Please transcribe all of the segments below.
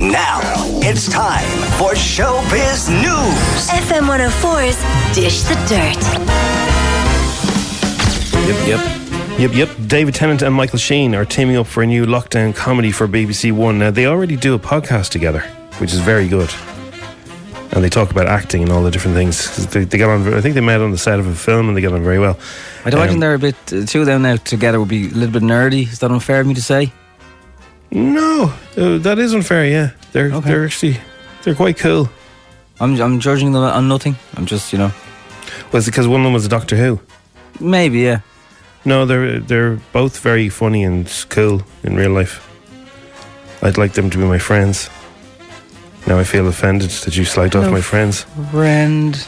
Now it's time for Showbiz News. FM 104's Dish the Dirt. Yep, yep. Yep, yep. David Tennant and Michael Sheen are teaming up for a new lockdown comedy for BBC One. Now, they already do a podcast together, which is very good. And they talk about acting and all the different things. They, they got on, I think they met on the set of a film and they got on very well. I'd imagine Um, they're a bit, two of them now together would be a little bit nerdy. Is that unfair of me to say? No, uh, that is unfair, yeah. They're, Okay. they're actually, they're quite cool. I'm, I'm judging them on nothing. I'm just, you know, Was it because one of them was a Doctor Who? maybe, yeah. No, they're they're both very funny and cool in real life. I'd like them to be my friends. Now I feel offended that you slagged off No. my friends. Friend.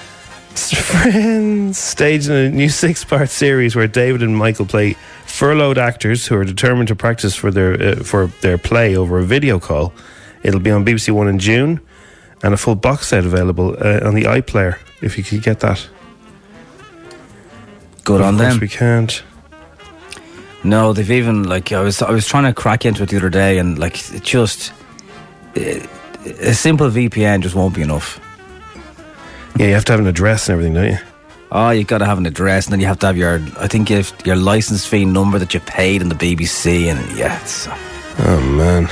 Friends staging a new six-part series where David and Michael play furloughed actors who are determined to practice for their uh, for their play over a video call. It'll be on BBC One in June, and a full box set available uh, on the iPlayer if you could get that. Good of on them. we can't. No, they've even like I was I was trying to crack into it the other day, and like it just eh, a simple VPN just won't be enough. Yeah, you have to have an address and everything, don't you? Oh, you got to have an address, and then you have to have your I think have your license fee number that you paid in the BBC, and yeah, it's, Oh man.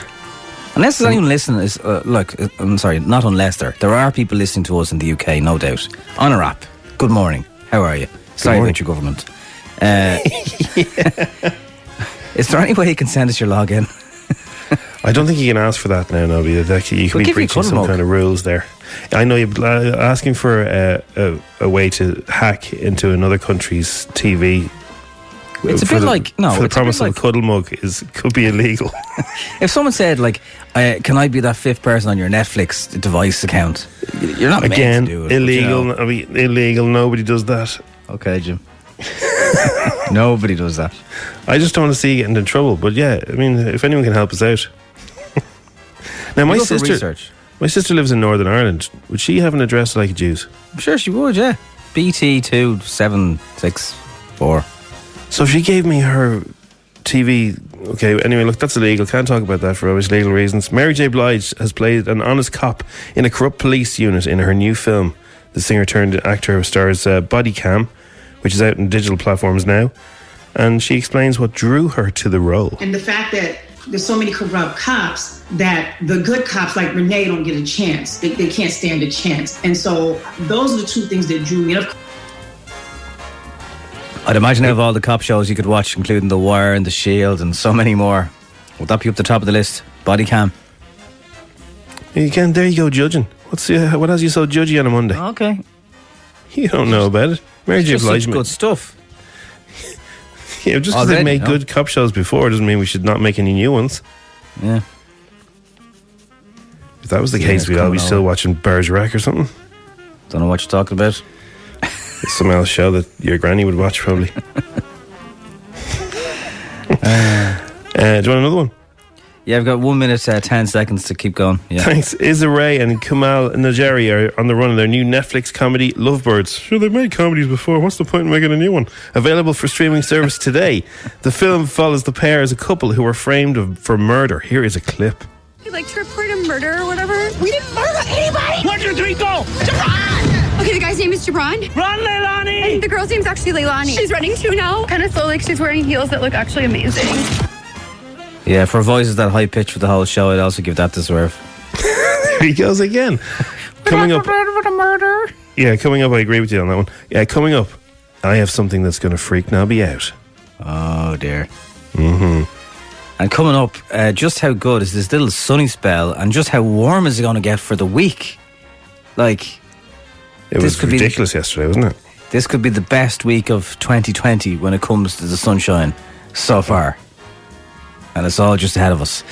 unless there's anyone listening, is uh, look, uh, I'm sorry, not unless there there are people listening to us in the UK, no doubt, on our app. Good morning, how are you? Sorry about your government. Uh, is there any way you can send us your login? I don't think you can ask for that now, Nobby. That you could We'll be breaching some kind of rules there. I know you're uh, asking for a, a, a way to hack into another country's TV. It's a bit the- like- no, for the it's a bit promise like- of a cuddle mug is could be illegal. If someone said like, uh, "Can I be that fifth person on your Netflix device account?" You're not Again, meant to do it, but, you illegal. know. I mean, illegal. Nobody does that. Okay, Jim. Nobody does that. I just don't want to see you getting in trouble. But yeah, I mean, if anyone can help us out. Now, my You go for sister, research. my sister lives in Northern Ireland. Would she have an address like I could use? I'm sure she would. Yeah. BT two seven six four. So if she gave me her TV, okay. Anyway, look, that's illegal. Can't talk about that for obvious legal reasons. Mary J. Blige has played an honest cop in a corrupt police unit in her new film. The singer turned actor stars uh, Body Cam, which is out on digital platforms now, and she explains what drew her to the role. And the fact that there's so many corrupt cops that the good cops like Renee don't get a chance. They, they can't stand a chance. And so those are the two things that drew me. And of I'd imagine out of all the cop shows you could watch, including The Wire and The Shield and so many more, would that be up the top of the list? Body cam. Again, there you go, judging. What's uh, what has you so judgy on a Monday? Okay. You don't know about it. Mary J. Just Blige. such good stuff. Yeah, just because they've made no? good cop shows before doesn't mean we should not make any new ones. Yeah. If that was the Yeah, case, we'd all be still over. watching Bergerac or something. Don't know what you're talking about. It's Some else show that your granny would watch, probably. uh, do you want another one? Yeah, I've got one minute, uh, ten seconds to keep going. Yeah. Thanks. Issa Rae and Kumail Nanjiani are on the run of their new Netflix comedy, Lovebirds. Sure, they've made comedies before. What's the point in making a new one? Available for streaming service today. The film follows the pair as a couple who are framed of, for murder. Here is a clip. You like to report a murder or whatever? We didn't murder anybody! One, two, three, go! Jabron! Okay, the guy's name is Jabron. Run, Leilani! And the girl's name's actually Leilani. She's running too now. Kind of slow, like she's wearing heels that look actually amazing. Yeah, for voices that high pitch for the whole show, I'd also give that to Swerve. there he goes again. coming up. Murder. Yeah, coming up, I agree with you on that one. Yeah, coming up, I have something that's going to freak Nobby out. Oh dear. Mm-hmm. And coming up, uh, just how good is this little sunny spell, and just how warm is it going to get for the week? Like, It This was could be- ridiculous yesterday, wasn't it? this could be the best week of 2020 when it comes to the sunshine so far. And it's all just ahead of us.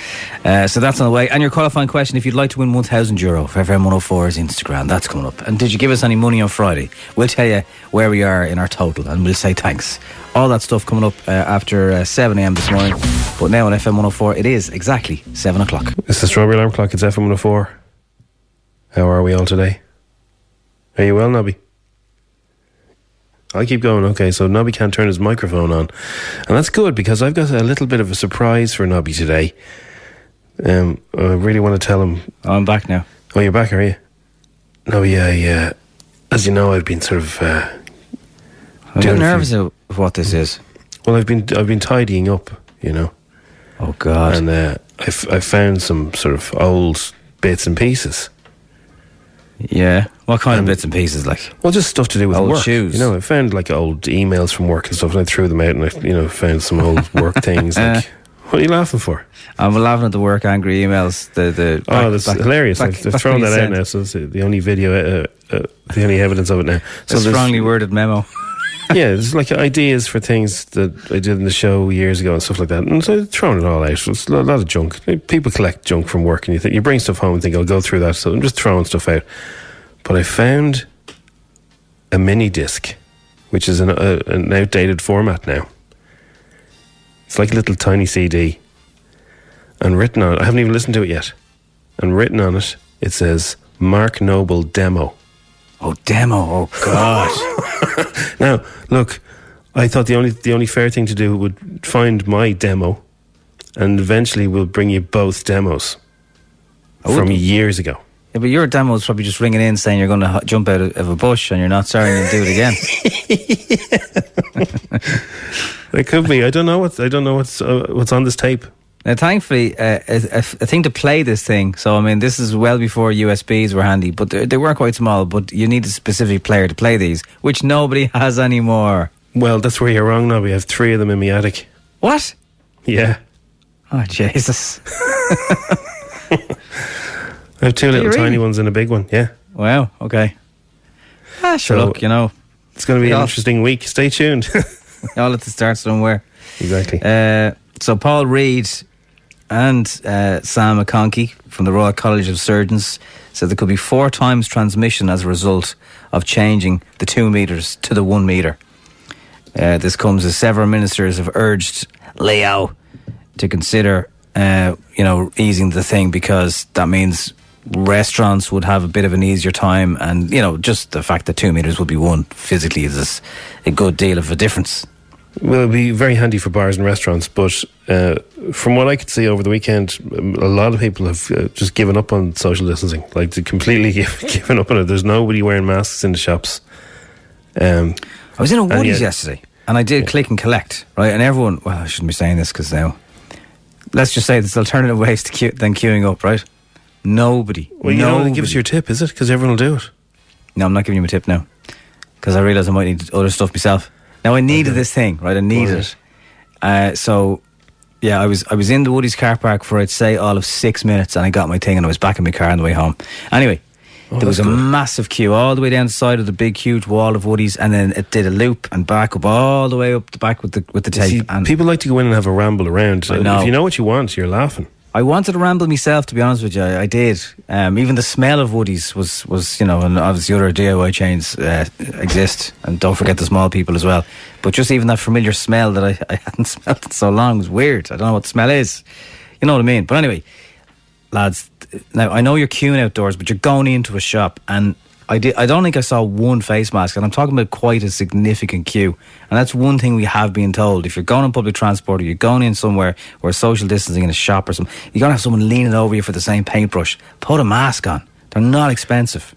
Uh, so that's on the way. And your qualifying question if you'd like to win 1,000 euro for FM104's Instagram, that's coming up. And did you give us any money on Friday? We'll tell you where we are in our total and we'll say thanks. All that stuff coming up uh, after uh, 7 a.m. this morning. But now on FM104, it is exactly 7 o'clock. It's the Strawberry Alarm Clock. It's FM 104. How are we all today? Are you well, Nobby? I'll keep going. Okay, so Nobby can't turn his microphone on. And that's good because I've got a little bit of a surprise for Nobby today. Um, I really want to tell him. I'm back now. Oh, you're back, are you? Nobby, yeah, yeah. as you know, I've been sort of. Uh, I'm nervous of what this is. Well, I've been I've been tidying up, you know. Oh, God. And uh, I've I found some sort of old bits and pieces. Yeah. What kind of bits and pieces? Like, Well, just stuff to do with Old work. shoes. You know, I found like old emails from work and stuff, and I threw them out, and I, you know, found some old work things. Like, what are you laughing for? I'm laughing at the work angry emails. The the oh, back- that's back- hilarious! back- I've, I've thrown that out now, so it's the only video, uh, uh, the only evidence of it now. a So there's- strongly worded memo. Yeah, there's like ideas for things that I did in the show years ago and stuff like that. And so I've it all out. It's a lot of junk. People collect junk from work, and you think you bring stuff home and think I'll go through that. So I'm just throwing stuff out. But I found a mini disc, which is an, uh, an outdated format now. It's like a little tiny CD, and written on it. I haven't even listened to it yet. And written on it, it says Mark Noble demo. Oh, demo! Oh God! Now, look, I thought the only the only fair thing to do would find my demo, and eventually we'll bring you both demos from years ago. yeah, but your demo is probably just ringing in saying you're going to h- jump out of, of a bush and you're not sorry and do it again. It could be. I don't know what I don't know what's uh, what's on this tape. Now, thankfully, uh, a, a, thing to play this thing. So, I mean, this is well before USBs were handy, but they, were quite small. But you need a specific player to play these, which nobody has anymore. Well, that's where you're wrong now. We have three of them in my attic. What? Yeah, Oh, Jesus! I have two little tiny ones and a big one. Yeah, Wow. Okay. Ah, sure. So- look, you know, it's going to be an interesting week. Stay tuned. all at the start somewhere. exactly. Uh, so Paul Reid and uh, Sam McConkey from the Royal College of Surgeons said there could be four times transmission as a result of changing the two meters to the one meter. Uh, this comes as several ministers have urged Leo to consider, uh, you know, easing the thing because that means restaurants would have a bit of an easier time, and you know, just the fact that two meters would be one physically is a good deal of a difference. Well, it'll be very handy for bars and restaurants, but uh, from what I could see over the weekend, um, a lot of people have uh, just given up on social distancing. Like, completely given up on it. There's nobody wearing masks in the shops. Um, I was in a yet- yesterday, and I did click and collect, right? And everyone, well, I shouldn't be saying this because now, let's just say there's alternative ways to queue, than queuing up, right? Nobody. well, you know, nobody. give us your tip, is it? Because everyone will do it. No, I'm not giving you a tip now because I realise I might need other stuff myself. Now I needed this thing, right? I needed it. Uh, so yeah, I was I was in the Woody's car park for I'd say all of six minutes, and I got my thing, and I was back in my car on the way home. Anyway. there was a Oh, good. massive queue all the way down the side of the big, huge wall of Woody's, and then it did a loop and back up all the way up the back with the with the tape. See, and people like to go in and have a ramble around. Know. If you know what you want, you're laughing. I wanted to ramble myself, to be honest with you. I, I did. Um, even the smell of Woody's was, was, you know, and obviously other DIY chains uh, exist, and don't forget the small people as well. But just even that familiar smell that I, I hadn't smelled in so long was weird. I don't know what the smell is. You know what I mean? But anyway, lads, now I know you're queuing outdoors, but you're going into a shop, and I did. I don't think I saw one face mask, and I'm talking about quite a significant queue. And that's one thing we have been told: if you're going on public transport or you're going in somewhere where social distancing in a shop or something, you're gonna have someone leaning over you for the same paintbrush. Put a mask on. They're not expensive.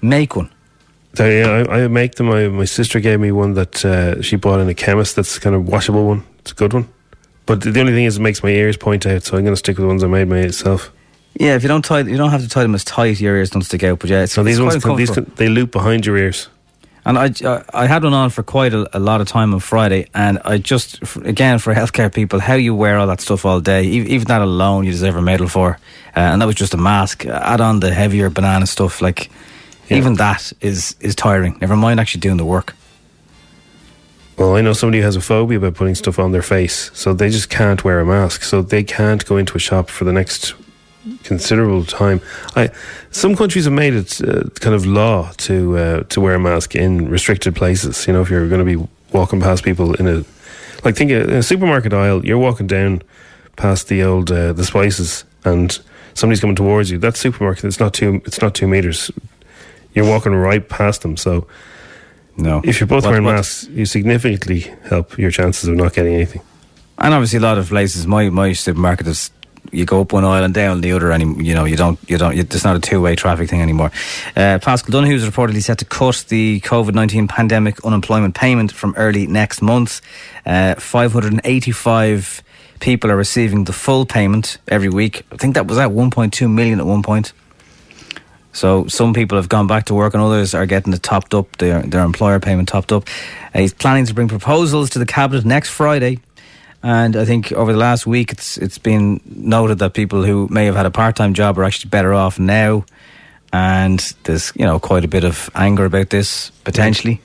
Make one. So, yeah, I, I make them. I, my sister gave me one that uh, she bought in a chemist that's kind of washable one. It's a good one. But the only thing is, it makes my ears point out, so I'm going to stick with the ones I made myself. Yeah, if you don't tie, you don't have to tie them as tight. Your ears don't stick out. But yeah, So these ones, these uncomfortable. they loop behind your ears. And I, I- I had one on for quite a, a lot of time on Friday, and I just, again, for healthcare people, how you wear all that stuff all day, even that alone, you deserve a medal for. Uh, and that was just a mask. Add on the heavier banana stuff, like even that is is tiring. Never mind actually doing the work. Well, I know somebody who has a phobia about putting stuff on their face, so they just can't wear a mask. So they can't go into a shop for the next considerable time. I some countries have made it uh, kind of law to uh, to wear a mask in restricted places. You know, if you're going to be walking past people in a like think in a supermarket aisle, you're walking down past the old uh, the spices, and somebody's coming towards you. That supermarket, it's not two it's not two meters. You're walking right past them, so. No. If you're both What- wearing what- masks, you significantly help your chances of not getting anything. And obviously, a lot of places, my my supermarket is you go up one aisle and down the other, and you know you don't you don't. You, it's not a two way traffic thing anymore. Uh, Paschal Donohoe is reportedly set to cut the COVID nineteen pandemic unemployment payment from early next month. Uh, Five hundred and eighty five people are receiving the full payment every week. I think that was at one point two million at one point. So some people have gone back to work, and others are getting it topped up. Their their employer payment topped up. Uh, he's planning to bring proposals to the cabinet next Friday, and I think over the last week, it's it's been noted that people who may have had a part time job are actually better off now, and there's you know quite a bit of anger about this potentially.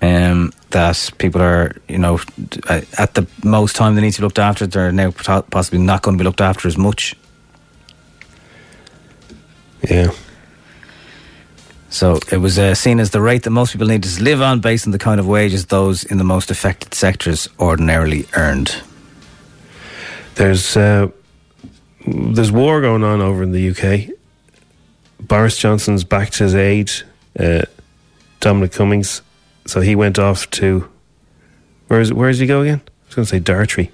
Um, that people are, you know, uh, at the most time they need to be looked after, they're now possibly not going to be looked after as much. Yeah. So it was uh, seen as the rate that most people needed to live on based on the kind of wages those in the most affected sectors ordinarily earned. There's uh, there's war going on over in the UK. Boris Johnson's back to his aid, uh, Dominic Cummings. So he went off to where is where does he go again? I was going to say Dartry.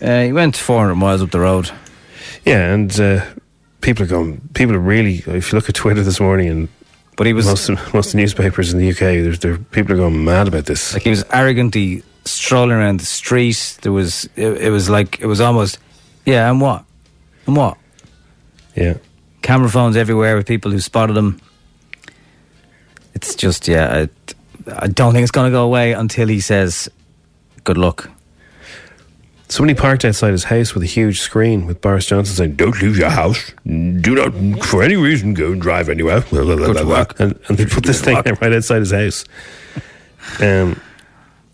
Uh, he went 400 miles up the road. Yeah, and uh, people are going. People are really. If you look at Twitter this morning, and but he was most of, most of the newspapers in the UK. There's there people are going mad about this. Like he was arrogantly strolling around the street. There was, it, it was like, it was almost, yeah, and what? And what? Yeah. Camera phones everywhere with people who spotted him. It's just, yeah, I, I don't think it's going to go away until he says, good luck. Somebody parked outside his house with a huge screen with Boris Johnson saying, Don't leave your house. Do not, for any reason, go and drive anywhere. Good luck. And, and they put this thing right outside his house. Um,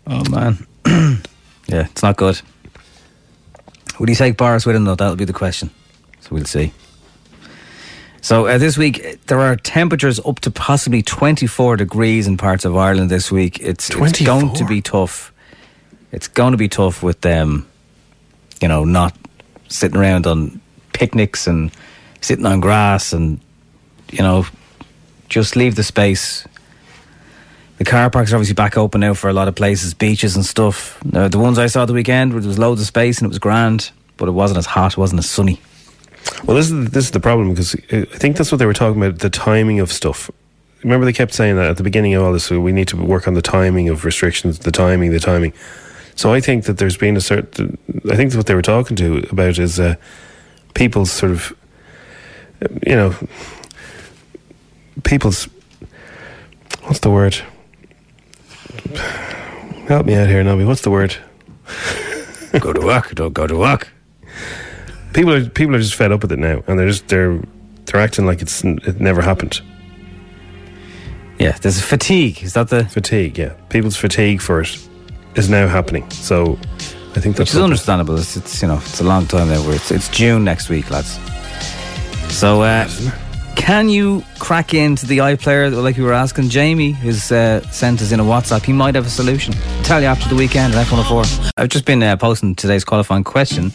Oh, man. yeah, it's not good. Would he take Boris with him, though? That'll be the question. So we'll see. So uh, this week, there are temperatures up to possibly 24 degrees in parts of Ireland this week. It's, it's going to be tough. It's going to be tough with them, you know, not sitting around on picnics and sitting on grass and, you know, just leave the space. The car parks are obviously back open now for a lot of places, beaches and stuff. The ones I saw the weekend, there was loads of space and it was grand, but it wasn't as hot, it wasn't as sunny. well, this is, this is the problem because uh, I think that's what they were talking about the timing of stuff. Remember, they kept saying that at the beginning of all this, we need to work on the timing of restrictions, the timing, the timing. So I think that there's been a certain. I think what they were talking to about is uh, people's sort of, you know, people's. What's the word? Help me out here, Nobby. What's the word? go to work, don't go to work. People are people are just fed up with it now, and they're just they're they're acting like it's it never happened. Yeah, there's a fatigue. Is that the fatigue? Yeah, people's fatigue for it is now happening. So I think Which that's is understandable. It's, it's you know it's a long time now. It's, it's June next week, lads. So uh, can you crack into the iPlayer like we were asking? Jamie, who's uh, sent us in a WhatsApp, he might have a solution. I'll tell you after the weekend at F104. I've just been uh, posting today's qualifying question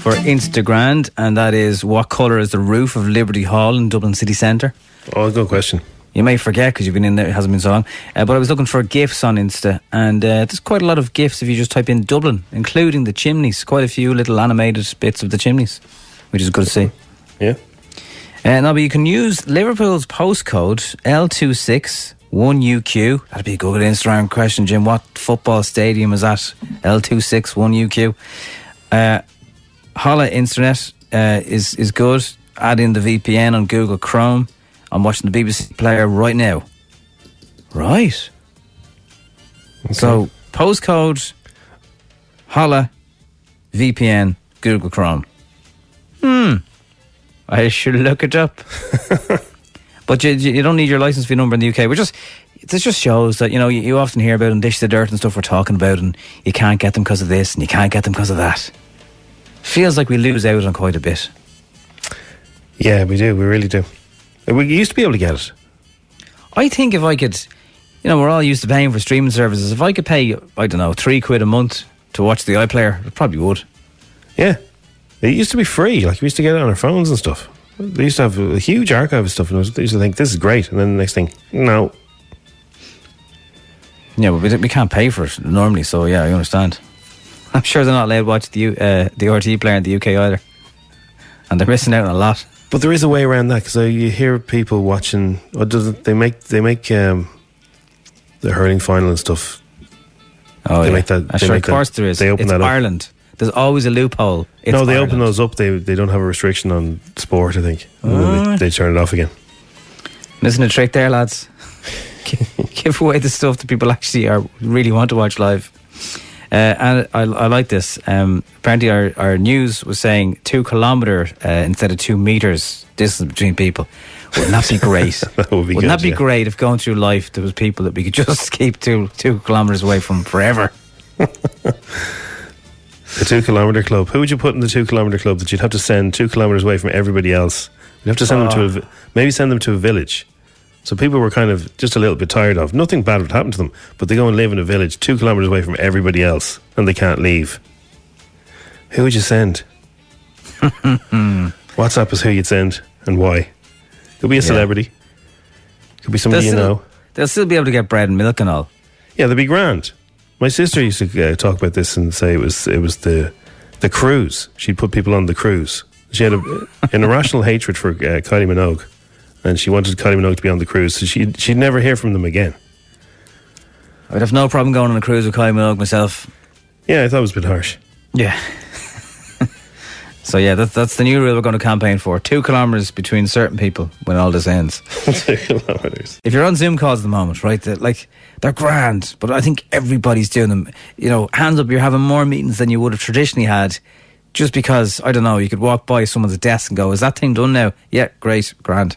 for Instagram, and that is what colour is the roof of Liberty Hall in Dublin City Centre? Oh, good question. You may forget because you've been in there, it hasn't been so long. Uh, but I was looking for gifts on Insta, and uh, there's quite a lot of gifts if you just type in Dublin, including the chimneys. Quite a few little animated bits of the chimneys, which is good to see. Yeah. Uh, now, but you can use Liverpool's postcode L26 1UQ. That'd be a good Instagram question, Jim. What football stadium is that? L261UQ. Uh, Hola Internet uh, is, is good. Add in the VPN on Google Chrome. I'm watching the BBC player right now. Right. So, postcode Hola VPN Google Chrome. Hmm. I should look it up. but you, you don't need your license fee number in the UK. We're just this just shows that you know you, you often hear about and dish the dirt and stuff we're talking about, and you can't get them because of this and you can't get them because of that. Feels like we lose out on quite a bit. Yeah, we do. We really do. We used to be able to get it. I think if I could, you know, we're all used to paying for streaming services. If I could pay, I don't know, three quid a month to watch the iPlayer, I probably would. Yeah. It used to be free. Like we used to get it on our phones and stuff. They used to have a huge archive of stuff, and I used to think this is great. And then the next thing, no, Yeah, but we, we can't pay for it normally, so yeah, I understand. I'm sure they're not allowed to watch the uh, the RTÉ player in the UK either, and they're missing out on a lot. But there is a way around that because you hear people watching. Or does it, they make they make um, the hurling final and stuff? Oh, they yeah. make that. They sure, make of course that, there is. They open it's that up. Ireland. There's always a loophole. It's no, they Ireland. open those up. They they don't have a restriction on sport. I think. And then they, they turn it off again. Listen to trick there, lads. Give away the stuff that people actually are really want to watch live. Uh, and I, I like this. Um, apparently, our, our news was saying two kilometre uh, instead of two meters distance between people. Wouldn't that be great? that would be Wouldn't good, that be yeah. great if going through life there was people that we could just keep two two kilometres away from forever? The two kilometre club. Who would you put in the two kilometre club that you'd have to send two kilometres away from everybody else? You'd have to send them to a, maybe send them to a village. So people were kind of just a little bit tired of. Nothing bad would happen to them, but they go and live in a village two kilometres away from everybody else, and they can't leave. Who would you send? WhatsApp is who you'd send and why. Could be a Yeah. celebrity. Could be somebody They'll you still- know. They'll still be able to get bread and milk and all. Yeah, they'd be grand. My sister used to uh, talk about this and say it was it was the the cruise. She'd put people on the cruise. She had a, an irrational hatred for uh, Kylie Minogue, and she wanted Kylie Minogue to be on the cruise. So she she'd never hear from them again. I'd have no problem going on a cruise with Kylie Minogue myself. Yeah, I thought it was a bit harsh. Yeah. so yeah, that's that's the new rule we're going to campaign for: two kilometres between certain people when all this ends. two kilometres. If you're on Zoom calls at the moment, right, they're like they're grand, but I think everybody's doing them. You know, hands up, you're having more meetings than you would have traditionally had, just because I don't know. You could walk by someone's desk and go, "Is that thing done now?" Yeah, great, grand.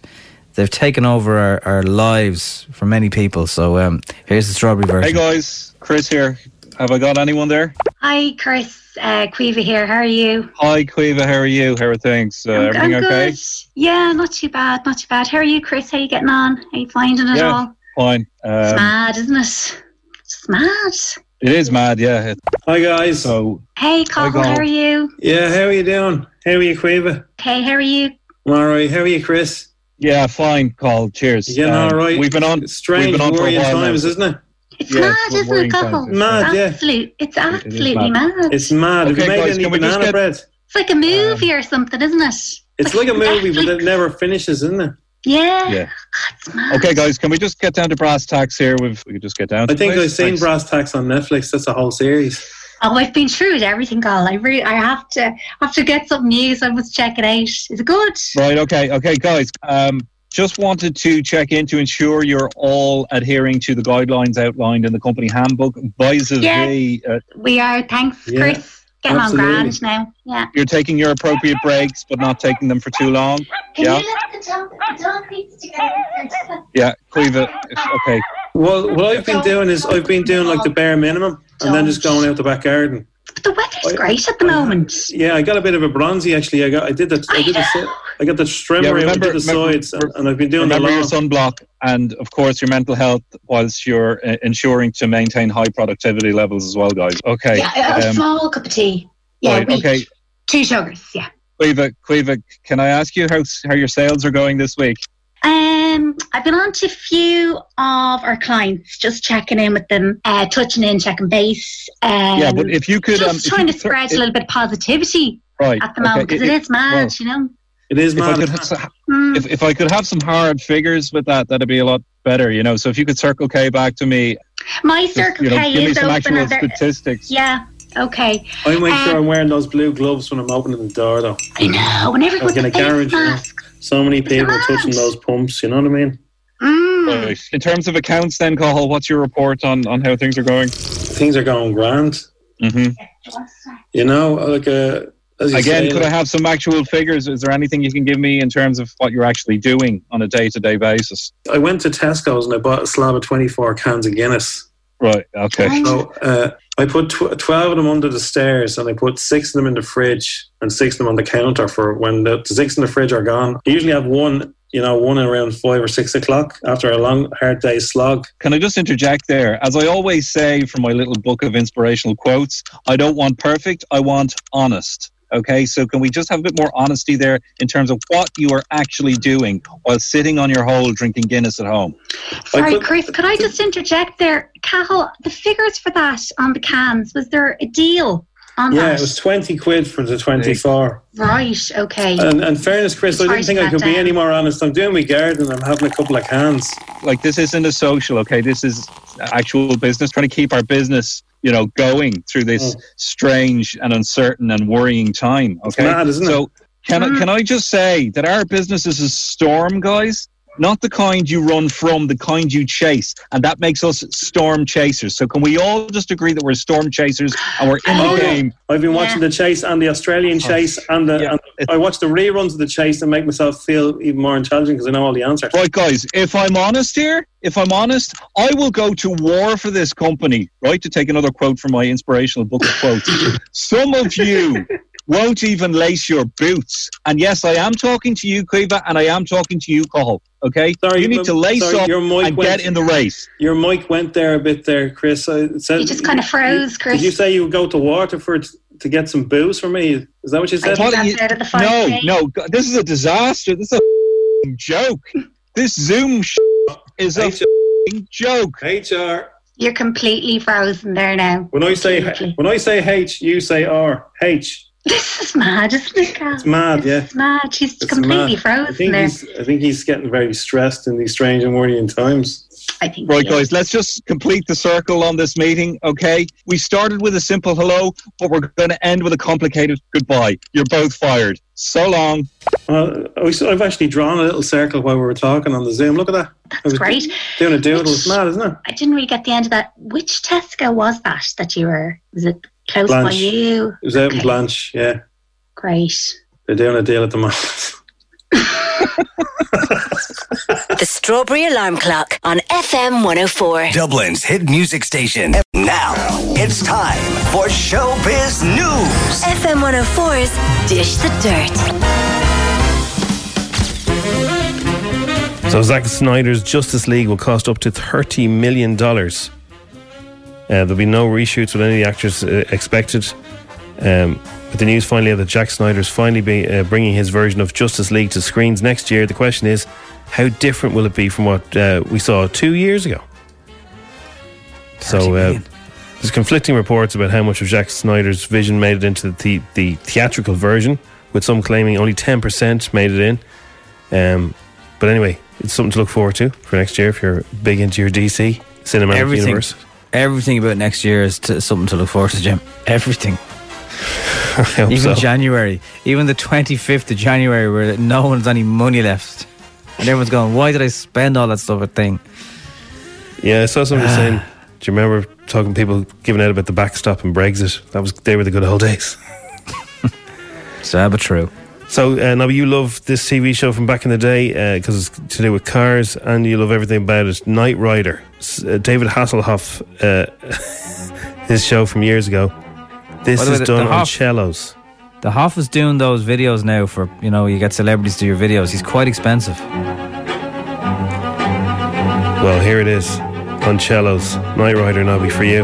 They've taken over our, our lives for many people. So um, here's the strawberry version. Hey guys, Chris here. Have I got anyone there? Hi, Chris. Uh, Quiva here. How are you? Hi, Quiva. How are you? How are things? Uh, everything I'm okay? good. Yeah, not too bad. Not too bad. How are you, Chris? How you getting on? How you finding it Yeah, all? fine. It's Um, mad, isn't it? It's mad. it is mad, yeah. Hi guys. So Hey, Colin. Colin. How are you? Yeah, how are you doing? How are you, Quiva? Hey, how are you? I'm all right. How are you, Chris? Yeah, fine, Call. Cheers. You getting Um, all right? We've been on. It's strange, we've been on for a worrying while now. times, isn't it? It's Yeah, mad, it's isn't it, worrying Colin? times, yeah. Mad, yeah. Absolute, it's absolutely mad. mad. It's mad. Have Okay, you made guys, any can we just banana get- bread? It's like a movie or something, isn't it? It's like a movie, but it never finishes, isn't it? Yeah. Yeah. It's mad. Okay, guys, can we just get down to brass tacks here? We've, we could just get down. To I think it, I've seen Thanks. Brass Tacks on Netflix. That's a whole series. Oh, I've been through it, everything, Colin. I really, I have to, have to get some news. I must check it out. Is it good? Right. Okay. Okay, guys. Um, just wanted to check in to ensure you're all adhering to the guidelines outlined in the company handbook. Advises Yeah. the, uh, We are. Thanks, Yeah, Chris. Getting absolutely. on grand now. Yeah. you're taking your appropriate breaks, but not taking them for too long. Can Yeah. you let the dog, the dog needs to go? Yeah, Cleva. Okay. Well, what I've been doing is I've been doing like the bare minimum and then just going out the back garden. But the weather's great at the moment. Yeah, I got a bit of a bronzy actually. I got I did that I did the si- I got the trimmer Yeah, remember- did the remember- sides, and, and I've been doing the Remember your lawn. sunblock, and of course your mental health, whilst you're uh, ensuring to maintain high productivity levels as well, guys. Okay. Yeah, a um, small cup of tea. Yeah, right, okay. Two sugars, yeah. Cleva, Cleva, can I ask you how how your sales are going this week? Um, I've been on to a few of our clients, just checking in with them, uh, touching in, checking base. Um, yeah, but if you could, just um, trying you to could spread if- a little bit of positivity right at the moment because okay, it is mad, well, you know. It is if I mad. could have, Mm. if, if I could have some hard figures with that, that'd be a lot better. You know, so if you could circle K back to me, My just, Circle you know, K give me is some open. actual and statistics. Yeah. Okay. I make Um, sure I'm wearing those blue gloves when I'm opening the door, though. I know. And I everyone's was in a a face garage. you know. mask. So many people mad. touching those pumps. You know what I mean? Mm. Right. In terms of accounts, then, Cahill, what's your report on, on how things are going? Things are going grand. hmm You know, like uh, as you Again, say, could I have some actual figures? Is there anything you can give me in terms of what you're actually doing on a day to day basis? I went to Tesco's and I bought a slab of 24 cans of Guinness. Right. Okay. So uh, I put tw- 12 of them under the stairs and I put six of them in the fridge and six of them on the counter for when the, the six in the fridge are gone. I usually have one, you know, one around five or six o'clock after a long, hard day's slog. Can I just interject there? As I always say from my little book of inspirational quotes, I don't want perfect, I want honest. Okay, so can we just have a bit more honesty there in terms of what you are actually doing while sitting on your hole drinking Guinness at home? Sorry, put- Chris, could I just interject there? Cahill, the figures for that on the cans, was there a deal on Yeah, that? it was 20 quid for the 24. Right, okay. And, and fairness, Chris, I Sorry didn't think I could cut be any more honest. I'm doing my garden. I'm having a couple of cans. Like this isn't a social, okay? This is actual business, trying to keep our business, you know, going through this mm. strange and uncertain and worrying time. Okay, mad, isn't it? so can I, mm. can I just say that our business is a storm, guys? Not the kind you run from, the kind you chase, and that makes us storm chasers. So can we all just agree that we're storm chasers and we're in Oh, the yeah. game? I've been watching the chase and the Australian oh. chase, and, the, Yeah. and I watch the reruns of the chase and make myself feel even more intelligent because I know all the answers. Right, guys, if I'm honest here, if I'm honest, I will go to war for this company, right? To take another quote from my inspirational book of quotes. Some of you won't even lace your boots. And yes, I am talking to you, Kiva, and I am talking to you, Cahill. Okay? Sorry, you need to um, lace sorry, up your mic and went- get in the race. Your mic went there a bit there, Chris. I it said, You just kind of froze, Chris. Did you say you would go to Waterford to get some booze for me? Is that what you I said? think that's you- out of the No, 5K. no, this is a disaster. This is a joke. This Zoom is a f***ing joke. HR. You're completely frozen there now. When I say Completely. when I say H, you say R. H. This is mad, isn't it, Cal? It's mad, yeah. It's mad. She's It's completely mad. I frozen think there. he's I think he's getting very stressed in these strange and worrying times. I think. Right, guys, let's just complete the circle on this meeting, okay? We started with a simple hello, but we're going to end with a complicated goodbye. You're both fired. So long. Well, uh, I was- I've actually drawn a little circle while we were talking on the Zoom. Look at that. I That's was great. Doing a doodle. It's mad, isn't it? I didn't really get the end of that. Which Tesco was that that you were? Was it close by you? It was out in Blanch. Yeah, Great. they're doing a deal at the moment. The Strawberry Alarm Clock on FM 104. Dublin's hit music station. Now it's time for Showbiz News. FM 104's Dish the Dirt. So Zack Snyder's Justice League will cost up to thirty million dollars. Uh, there'll be no reshoots with any of the actors uh, expected. Um, with the news finally that Zack Snyder's finally be, uh, bringing his version of Justice League to screens next year, the question is, how different will it be from what uh, we saw two years ago? So uh, there's conflicting reports about how much of Zack Snyder's vision made it into the, the theatrical version, with some claiming only 10% made it in. Um, but anyway, it's something to look forward to for next year if you're big into your DC cinematic Everything, universe. Everything about next year is to, something to look forward to, Jim. Everything. Even so. January, even the 25th of January, where no one's any money left. And everyone's going, why did I spend all that stuff at thing? Yeah, I saw somebody ah. saying, do you remember talking to people giving out about the backstop and Brexit? That was They were the good old days. Sad but true. So, uh, now you love this TV show from back in the day because it's to do with cars and you love everything about it. Knight Rider. Uh, David Hasselhoff, uh, his show from years ago. This way, is the- done the on Hoff- cellos. The Hoff is doing those videos now for, you know, you get celebrities to do your videos. He's quite expensive. Well, here it is on cellos. Knight Rider Nobby for you.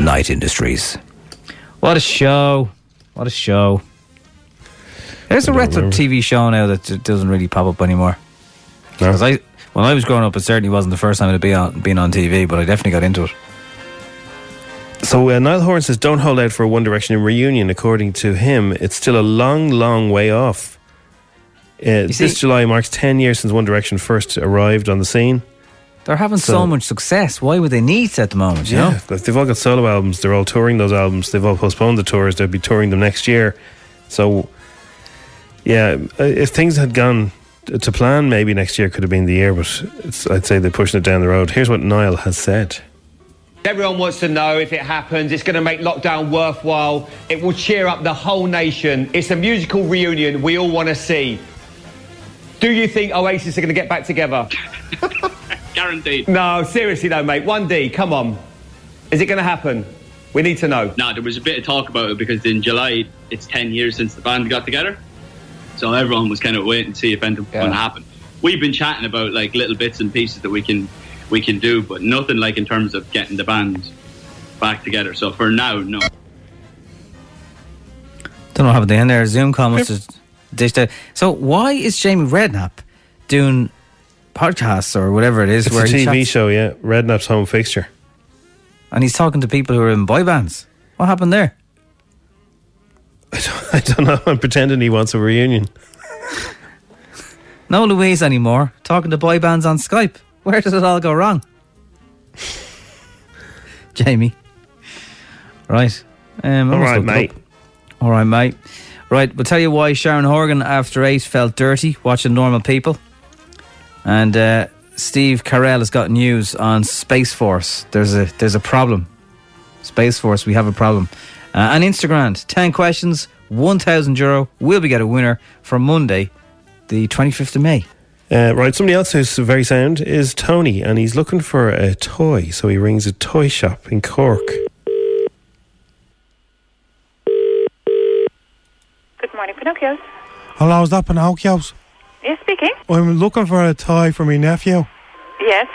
Knight Industries. What a show. What a show. There's a retro TV show now that d- doesn't really pop up anymore. anymore. 'Cause I, when I was growing up, it certainly wasn't the first time it had been on, been on TV, but I definitely got into it. So uh, Niall Horan says, "Don't hold out for a One Direction reunion." According to him, it's still a long, long way off. Uh, see- this July marks ten years since One Direction first arrived on the scene. They're having so, So- much success. Why would they need it at the moment, you know? they've all got solo albums. They're all touring those albums. They've all postponed the tours. They'll be touring them next year. So, yeah, uh, if things had gone to plan, maybe next year could have been the year. But it's, I'd say they're pushing it down the road. Here's what Niall has said. Everyone wants to know if it happens. It's going to make lockdown worthwhile. It will cheer up the whole nation. It's a musical reunion we all want to see. Do you think Oasis are going to get back together? Guaranteed. No, seriously though, mate. 1D, come on. Is it going to happen? We need to know. No, there was a bit of talk about it because in July it's 10 years since the band got together. So everyone was kind of waiting to see if anything was going to happen. We've been chatting about like little bits and pieces that we can we can do, but nothing like in terms of getting the band back together. So for now, no. Don't know what happened in there. Zoom call must have dished out. So why is Jamie Redknapp doing podcasts or whatever it is? It's a where he TV chats- show, yeah. Redknapp's home fixture. and he's talking to people who are in boy bands. What happened there? I don't know. I'm pretending he wants a reunion. No Louise anymore. Talking to boy bands on Skype. Where did it all go wrong? Jamie. Right. Um, All right, mate. All right, mate. Right, we'll tell you why Sharon Horgan after eight felt dirty watching normal people. And uh, Steve Carell has got news on Space Force. There's a there's a problem. Space Force, we have a problem. Uh, and Instagram, 10 questions, 1,000 euro. We'll be get a winner for Monday, the 25th of May. Uh, right, somebody else who's very sound is Tony, and he's looking for a toy, so he rings a toy shop in Cork. Good morning, Pinocchio's. Hello, is that Pinocchio's? Yes, speaking. I'm looking for a tie for my nephew. Yes.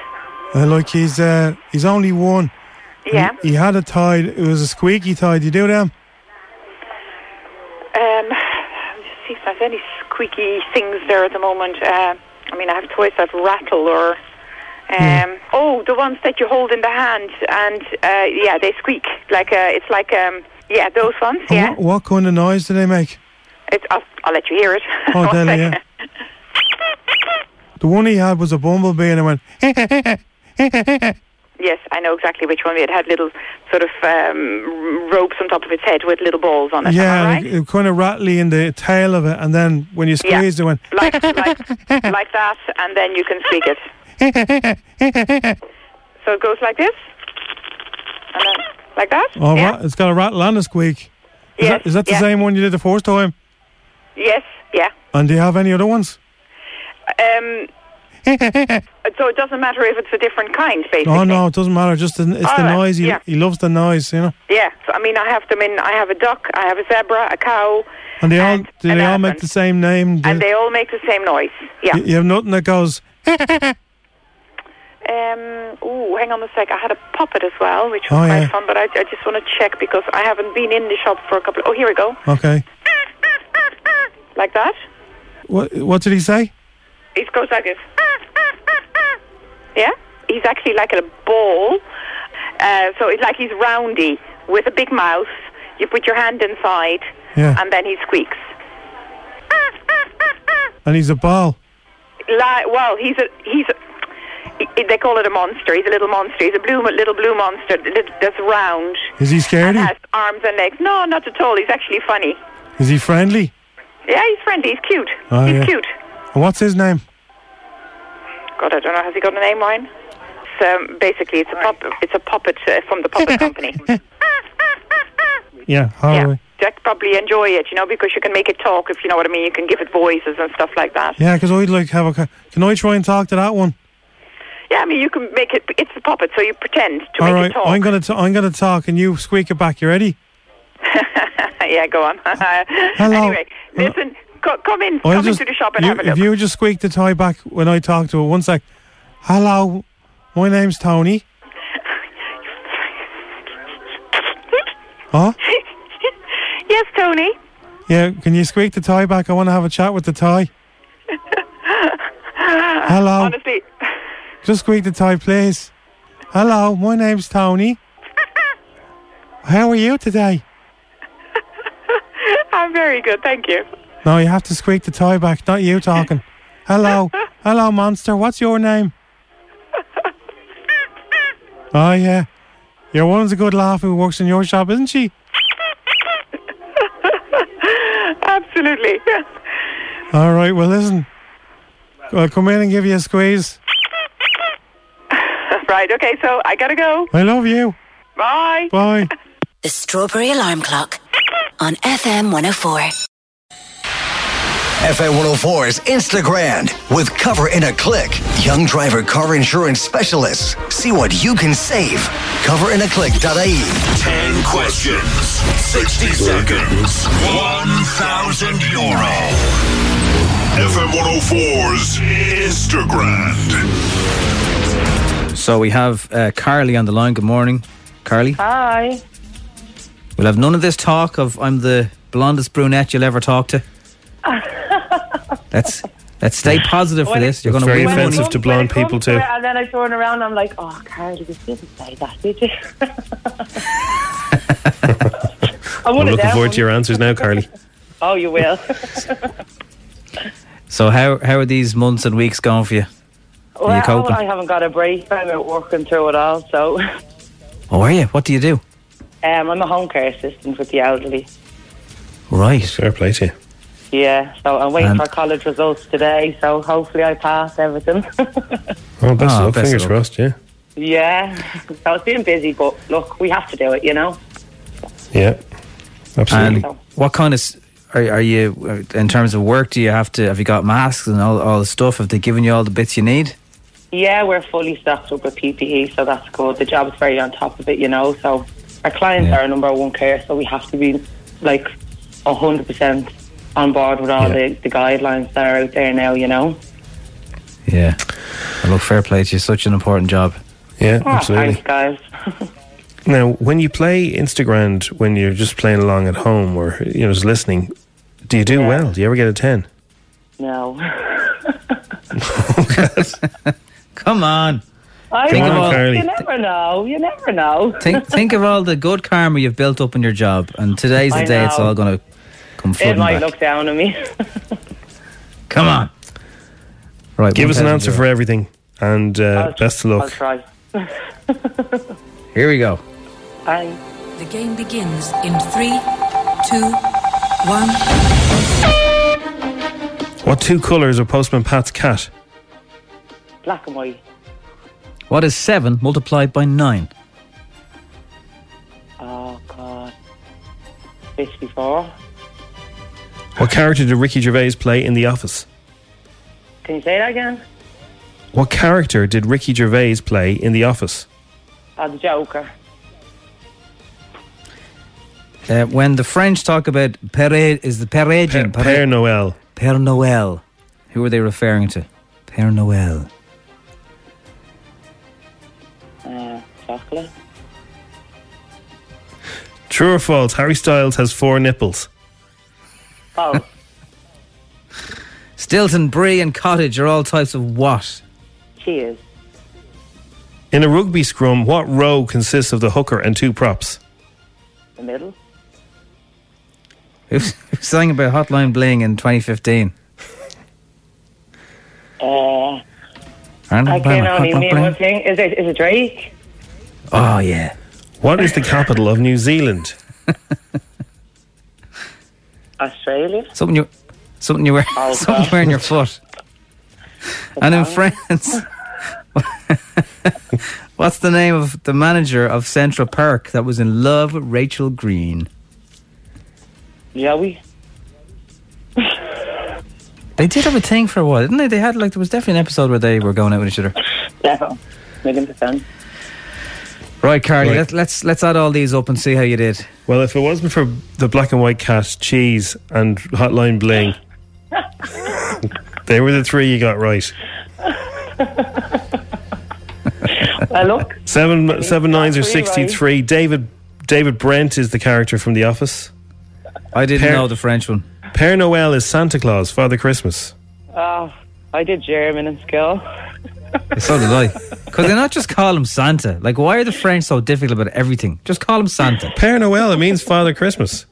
Uh, like he's uh, he's only one. Yeah. He, he had a tie. It was a squeaky tie. Do you do them? Um, let's see if there's any squeaky things there at the moment. Uh, I mean, I have toys that rattle or. Um, Oh, the ones that you hold in the hand, and uh, yeah, they squeak like uh, it's like um, yeah, those ones. And Yeah, What, what kind of noise do they make? It's, I'll, I'll let you hear it. Oh, One Deli, second. yeah. The one he had was a bumblebee, and it went. Yes, I know exactly which one. It had little sort of um, ropes on top of its head with little balls on it. yeah, Am I like, right? it kind of rattly in the tail of it, and then when you Yeah. squeezed it, went. like, like, like that, and then you can squeak it. So it goes like this, and then like that. Oh, yeah. ra- it's got a rattle and a squeak. Is Yes, that, is that the yeah. same one you did the first time? Yes. Yeah. And do you have any other ones? Um. So it doesn't matter if it's a different kind, basically. oh no, it doesn't matter. Just the, it's All the right, noise. He, yeah. he loves the noise, you know. Yeah. So I mean, I have them in. I have a duck. I have a zebra, a cow, And they all do they all make the same name? And they all make the same noise. Yeah. you, you have nothing that goes. Um. Ooh, hang on a sec. I had a puppet as well, which was Oh, quite yeah. fun. But I, I just want to check because I haven't been in the shop for a couple. oh, here we go. Okay. Like that. What What did he say? It goes like this. Yeah. He's actually like a ball. Uh, so it's like he's roundy with a big mouth. You put your hand inside, Yeah. and then he squeaks. And he's a ball. Like, well, he's a he's. A, he- they call it a monster. He's a little monster. He's a blue, little blue monster that's round Is he scary? and has arms and legs. No, not at all. He's actually funny. Is he friendly? Yeah, he's friendly. He's cute. Oh, he's yeah. cute. And what's his name? God, I don't know. Has he got a name, Ryan? So um, basically, it's a pup. It's a puppet uh, from the puppet company. Yeah, yeah. Jack probably enjoy it, you know, because you can make it talk. If you know what I mean, you can give it voices and stuff like that. Yeah, because I'd like have a. Can I try and talk to that one? Yeah, I mean, you can make it. It's a puppet, so you pretend to All make right, it talk. I'm gonna t- I'm gonna talk, and you squeak it back. You ready? yeah, go on. anyway, uh, listen. Co- come in. I'll come just- into the shop and you- have a look. If you would just squeak the toy back when I talk to it. One sec. Hello, my name's Tony. Huh? yes, Tony. Yeah, can you squeak the toy back? I want to have a chat with the toy. Hello. Honestly, Just squeak the toy, please. Hello, my name's Tony. How are you today? I'm very good, thank you. No, you have to squeak the toy back, not you talking. Hello, hello, monster. What's your name? Oh yeah, your woman's a good laugh who works in your shop, isn't she? Absolutely. All right. Well, listen. I'll come in and give you a squeeze. right. Okay. So I gotta go. I love you. Bye. Bye. The Strawberry Alarm Clock on FM 104. FM 104's Instagram with Cover in a Click. Young driver car insurance specialists. See what you can save. Coverinaclick.ie. 10 questions, 60 seconds, 1,000 euro. FM 104's Instagram. So we have uh, Carly on the line. Good morning, Carly. Hi. We'll have none of this talk of I'm the blondest brunette you'll ever talk to. Let's let's stay positive for this. You're going to very win money. offensive to blonde people comes to too. it, And then I turn around, I'm like, oh, Carly, you didn't say that, did you? I'm I'm looking them forward to your answers now, Carly. Oh, you will. So how how are these months and weeks going for you? Are you well, coping? I haven't got a break. I'm out working through it all. So Oh, are you? What do you do? Um, I'm a home care assistant with the elderly. Right. Fair play to you. Yeah, so I'm waiting And- for college results today. So hopefully I pass everything. Oh, best Ah, of luck. best Fingers of luck. crossed. Yeah. yeah, so it's been busy, but look, we have to do it, you know. Yeah. Absolutely. And what kind of are, are you uh, in terms of work? Do you have to have you got masks and all all the stuff? Have they given you all the bits you need? Yeah, we're fully stocked up with PPE, so that's good. The job is very on top of it, you know. So our clients Yeah. are our number one care, so we have to be like hundred percent on board with all the, the guidelines that are out there now, you know. Yeah. Well, look, fair play to you. Such an important job. Yeah, Ah, absolutely. thanks, guys. Now, when you play Instagram, when you're just playing along at home or you know just listening, do you do well? Do you ever get a ten? No. Come on. I Think know. of all- you never know. You never know. Think think of all the good karma you've built up in your job, and today's the I day it's know. all going to come it flooding might back. look down on me. Come on. Right. Give us an 1,000 answer euro. for everything, and uh, I'll- best of I'll luck. try. Here we go. Bye. The game begins in three, two, one. What two colours are Postman Pat's cat? Black and white. What is seven multiplied by nine? Oh God. Fifty-four. What character did Ricky Gervais play in The Office? Can you say that again? What character did Ricky Gervais play in The Office? Uh, the Joker. Uh, when the French talk about Père, is the Père Agent? Père- Père Noël. Père Noël. Who are they referring to? Père Noël. Chocolate. True or false? Harry Styles has four nipples. Oh, Stilton, Brie, and Cottage are all types of what? cheers. In a rugby scrum, what row consists of the hooker and two props? The middle. Who who sang about Hotline Bling in 2015? Uh, I they playing can only Hotline name one thing. Is it, is it Drake? Oh, yeah. What is the capital of New Zealand? Australia? Something you, something you wear, Oh, something you wear in your foot. and in France, what's the name of the manager of Central Park that was in love with Rachel Green? Joey? They did have a thing for a while, didn't they? They had like there was definitely an episode where they were going out with each other. No. Million percent. Right, Carly, Right. Let's, let's let's add all these up and see how you did. Well, if it wasn't for the black and white cat, cheese, and hotline bling, they were the three you got right. Well, look. Seven seven nines are Three right. sixty three. David David Brent is the character from The Office. I didn't Père- know the French one. Père Noël is Santa Claus, Father Christmas. Oh, I did German in school. So did I. Could they not just call him Santa? Like, why are the French so difficult about everything? Just call him Santa. Père Noël, it means Father Christmas.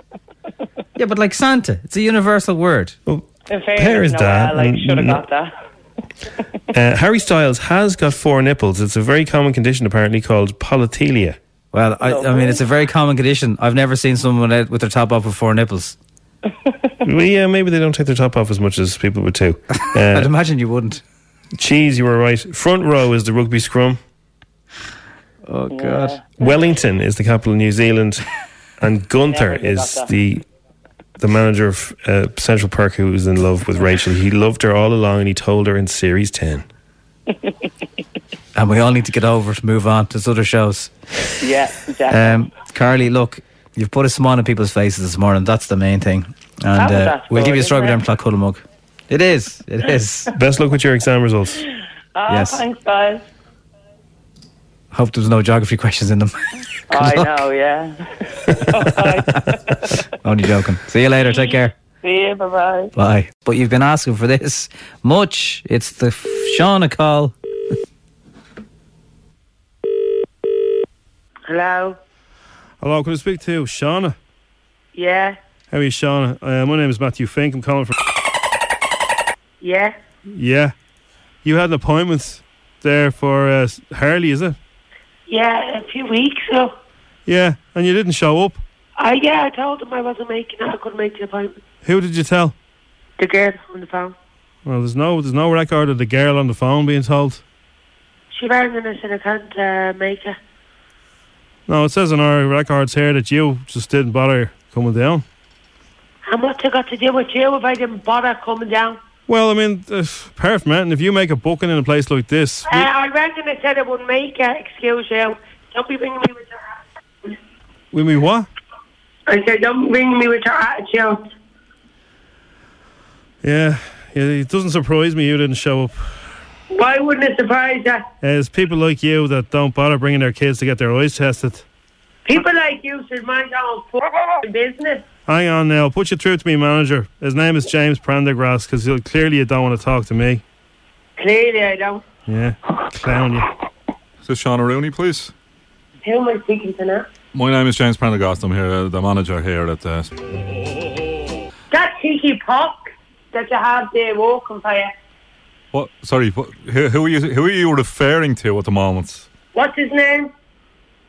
Yeah, but like Santa, it's a universal word. In Père is no, dad, like, should have got that. Uh, Harry Styles has got four nipples. It's a very common condition, apparently, called polythelia. Well, I, I mean, it's a very common condition. I've never seen someone out with their top off with four nipples. well, yeah, maybe they don't take their top off as much as people would too. I'd Uh, imagine you wouldn't. Cheese, you were right. Front row is the rugby scrum. Oh God. Wellington is the capital of New Zealand, and Gunther is the the manager of uh, Central Park who was in love with Rachel. He loved her all along, and he told her in series ten. And we all need to get over to move on to other shows. Yeah, exactly. Um, Carly, look, you've put a smile on people's faces this morning. That's the main thing. And uh, we'll give you a story, strawberry isn't clock cuddle mug. It is. It is. Best luck with your exam results. Oh, yes. thanks, guys. Hope there's no geography questions in them. I luck. know, yeah. Only joking. See you later. Take care. See you, bye bye. Bye. But you've been asking for this much. It's the f- Shauna call. Hello? Hello, can I speak to Shauna? Yeah? How are you, Shauna? Uh, my name is Matthew Fink. I'm calling from. Yeah? Yeah, you had an appointment there for uh, Harley, is it? Yeah, a few weeks ago. Yeah, and you didn't show up. I yeah, I told them I wasn't making it. I couldn't make the appointment. Who did you tell? The girl on the phone. Well, there's no there's no record of the girl on the phone being told. She rang and I said I can't uh, make it. No, it says on our records here that you just didn't bother coming down. And what's it got to do with you if I didn't bother coming down? Well, I mean, uh, that, and if you make a booking in a place like this, Uh, I rang and I said I wouldn't make it. Excuse you. Don't be ringing me with your with me what? I said, don't ring me with your attitude. Yeah, yeah, it doesn't surprise me you didn't show up. Why wouldn't it surprise you? It's people like you that don't bother bringing their kids to get their eyes tested. People like you should mind your own business. Hang on now, I'll put you through to me manager. His name is James Prendergast because clearly you don't want to talk to me. Clearly I don't. Yeah, clown you. Is this Shauna Rooney, please? Who am I speaking to now? My name is James Prendergast. I'm here, uh, the manager here at. Uh, That cheeky pock that you have there working for you. what? Sorry, what, who, who are you? Who are you referring to at the moment? What's his name?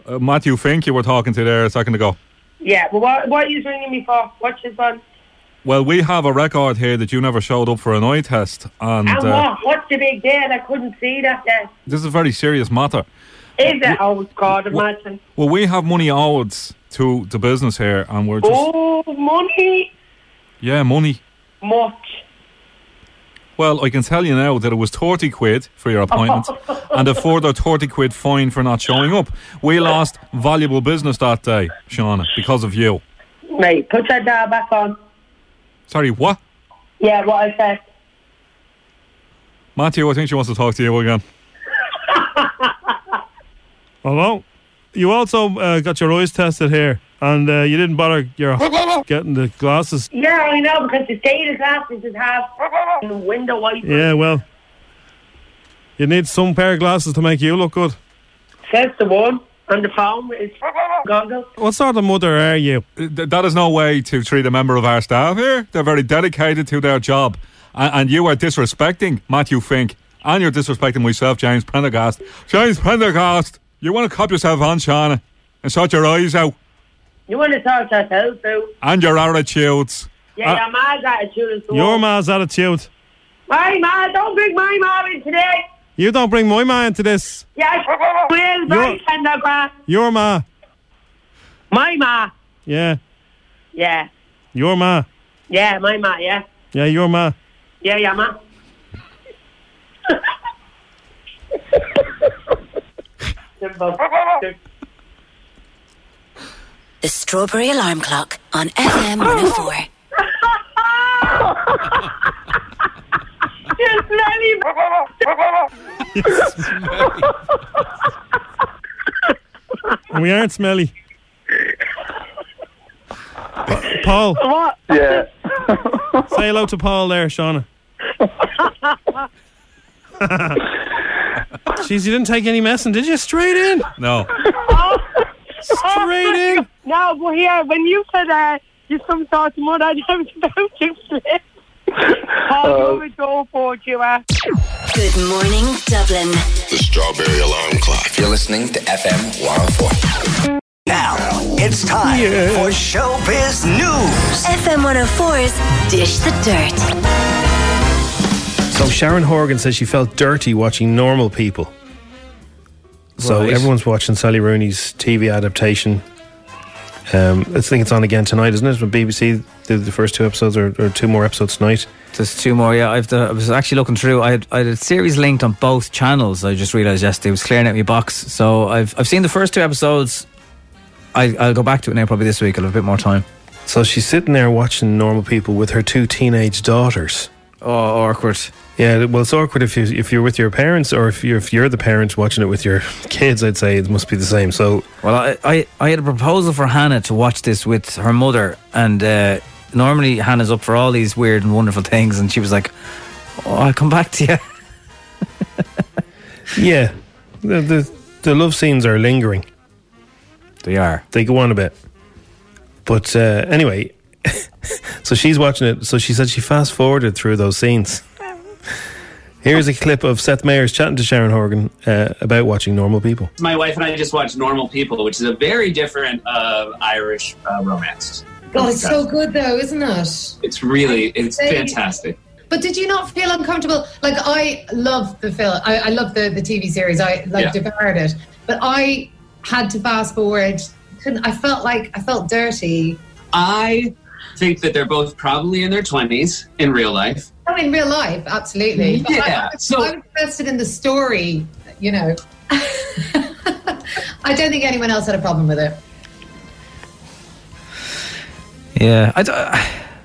Uh, Matthew Fink, you were talking to there a second ago. Yeah, but what, what are you ringing me for? What's his one? Well, we have a record here that you never showed up for an eye test, and And uh, what? What's the big deal? I couldn't see that then. this is a very serious matter. Is it? Oh, God, imagine. Well, we have money owed to the business here, and we're just Oh, money. yeah, money. Much. Well, I can tell you now that it was 30 quid for your appointment and a further 30 quid fine for not showing up. We lost valuable business that day, Shauna, because of you. Mate, put your dial back on. Sorry, what? Yeah, what I said. Matthew, I think she wants to talk to you again. Hello. You also uh, got your eyes tested here, and uh, you didn't bother your getting the glasses. Yeah, I know, because the data glasses just have window wipers. Yeah, well, you need some pair of glasses to make you look good. Says the one on the phone with his goggles. What sort of mother are you? That is no way to treat a member of our staff here. They're very dedicated to their job. And, and you are disrespecting Matthew Fink. And you're disrespecting myself, James Prendergast. James Prendergast, you want to cop yourself on, Shauna, and sort your eyes out. You want to to yourself, too? And your attitudes. Yeah, Uh, your ma's attitude is the Your one. ma's attitude. My ma, don't bring my mom in today. You don't bring my ma into this. Yeah, will very tender. Your ma. My ma. Yeah. Yeah, Your ma. yeah, my ma, yeah. Yeah, your ma. Yeah, yeah, ma. Simple. The Strawberry Alarm Clock on FM 104. We aren't smelly. Pa- Paul. What? Yeah. Say hello to Paul there, Shauna. Jeez, you didn't take any messing, did you? Straight in. No. Straight in. No, but here, when you said uh, you some sort of mud, I was about to flip. Oh, you're a door for you are. Good morning, Dublin. The Strawberry Alarm Clock. You're listening to FM 104. Now, it's time for Showbiz News. FM 104's Dish the Dirt. So Sharon Horgan says she felt dirty watching normal people. So Right. everyone's watching Sally Rooney's TV adaptation. Um, I think it's on again tonight, isn't it? When BBC did the first two episodes, or, or two more episodes tonight. There's two more. Yeah, I've the, I was actually looking through. I had, I had a series linked on both channels. I just realised yesterday I was clearing out my box. So I've I've seen the first two episodes. I, I'll go back to it now probably this week. I'll have a bit more time. So she's sitting there watching normal people with her two teenage daughters. Oh, awkward. Yeah, well, it's awkward if you if you're with your parents or if you're if you're the parents watching it with your kids. I'd say it must be the same. So Well, I, I, I had a proposal for Hannah to watch this with her mother, and uh, normally Hannah's up for all these weird and wonderful things, and she was like, "Oh, I'll come back to you." yeah, the the, the love scenes are lingering. They are. They go on a bit. But uh, anyway, so she's watching it. So she said she fast forwarded through those scenes. Here's a clip of Seth Meyers chatting to Sharon Horgan uh, about watching normal people. My wife and I just watched Normal People, which is a very different uh, Irish uh, romance. God, it's so good though, isn't it? It's really, it's fantastic. But did you not feel uncomfortable? Like I love the film. I, I love the, the TV series. I like Yeah. devoured it. But I had to fast forward. Couldn't I felt like I felt dirty. I think that they're both probably in their 20s in real life. Oh, in real life, absolutely. But Yeah, I, I, I'm invested in the story. You know, I don't think anyone else had a problem with it. Yeah, I, d- uh,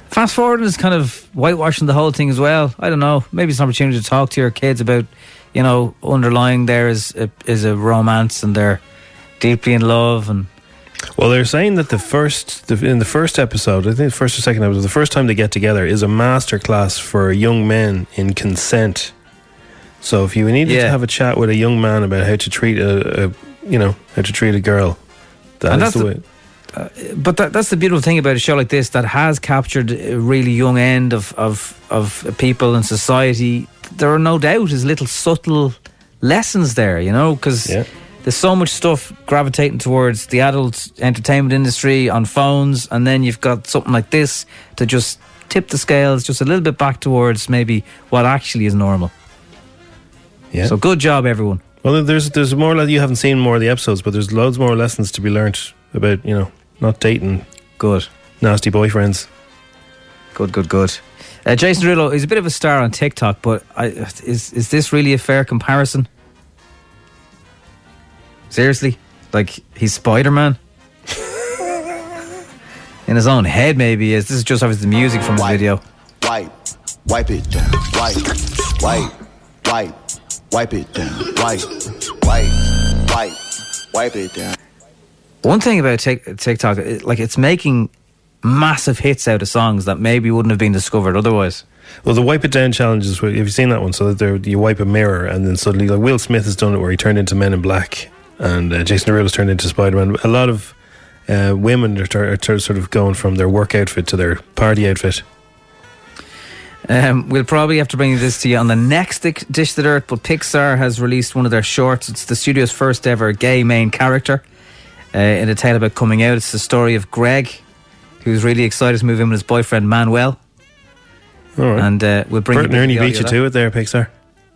fast forward is kind of whitewashing the whole thing as well. I don't know. Maybe it's an opportunity to talk to your kids about, you know, underlying there is a, is a romance and they're deeply in love and Well, they're saying that the first, the, in the first episode, I think the first or second episode, the first time they get together is a masterclass for young men in consent. So if you needed to have a chat with a young man about how to treat a, a you know, how to treat a girl, that And is that's the the- way. Uh, but that, that's the beautiful thing about a show like this that has captured a really young end of, of, of people and society. There are no doubt is little subtle lessons there, you know, because there's so much stuff gravitating towards the adult entertainment industry on phones, and then you've got something like this to just tip the scales just a little bit back towards maybe what actually is normal. Yeah. So good job, everyone. Well, there's there's more. You haven't seen more of the episodes, but there's loads more lessons to be learnt about you know not dating good nasty boyfriends. Good, good, good. Uh, Jason Derulo is a bit of a star on TikTok, but I, is is this really a fair comparison? Seriously, like he's Spider Man. In his own head, maybe he is. This is just obviously the music from the video. Wipe, wipe it down. Wipe, wipe, wipe, wipe it down. Wipe, wipe, wipe, wipe it down. One thing about TikTok, like it's making massive hits out of songs that maybe wouldn't have been discovered otherwise. Well, the wipe it down challenge is. Have you seen that one? So that you wipe a mirror, and then suddenly, like Will Smith has done it, where he turned into Men in Black, and uh, Jason Derulo's turned into Spider Man. A lot of uh, women are, are sort of going from their work outfit to their party outfit. Um, we'll probably have to bring this to you on the next Dish That Dirt, but Pixar has released one of their shorts. It's the studio's first ever gay main character uh, in a tale about coming out. It's the story of Greg, who's really excited to move in with his boyfriend Manuel. All right. And uh, we'll bring Bert you and Ernie beat you to it there, Pixar.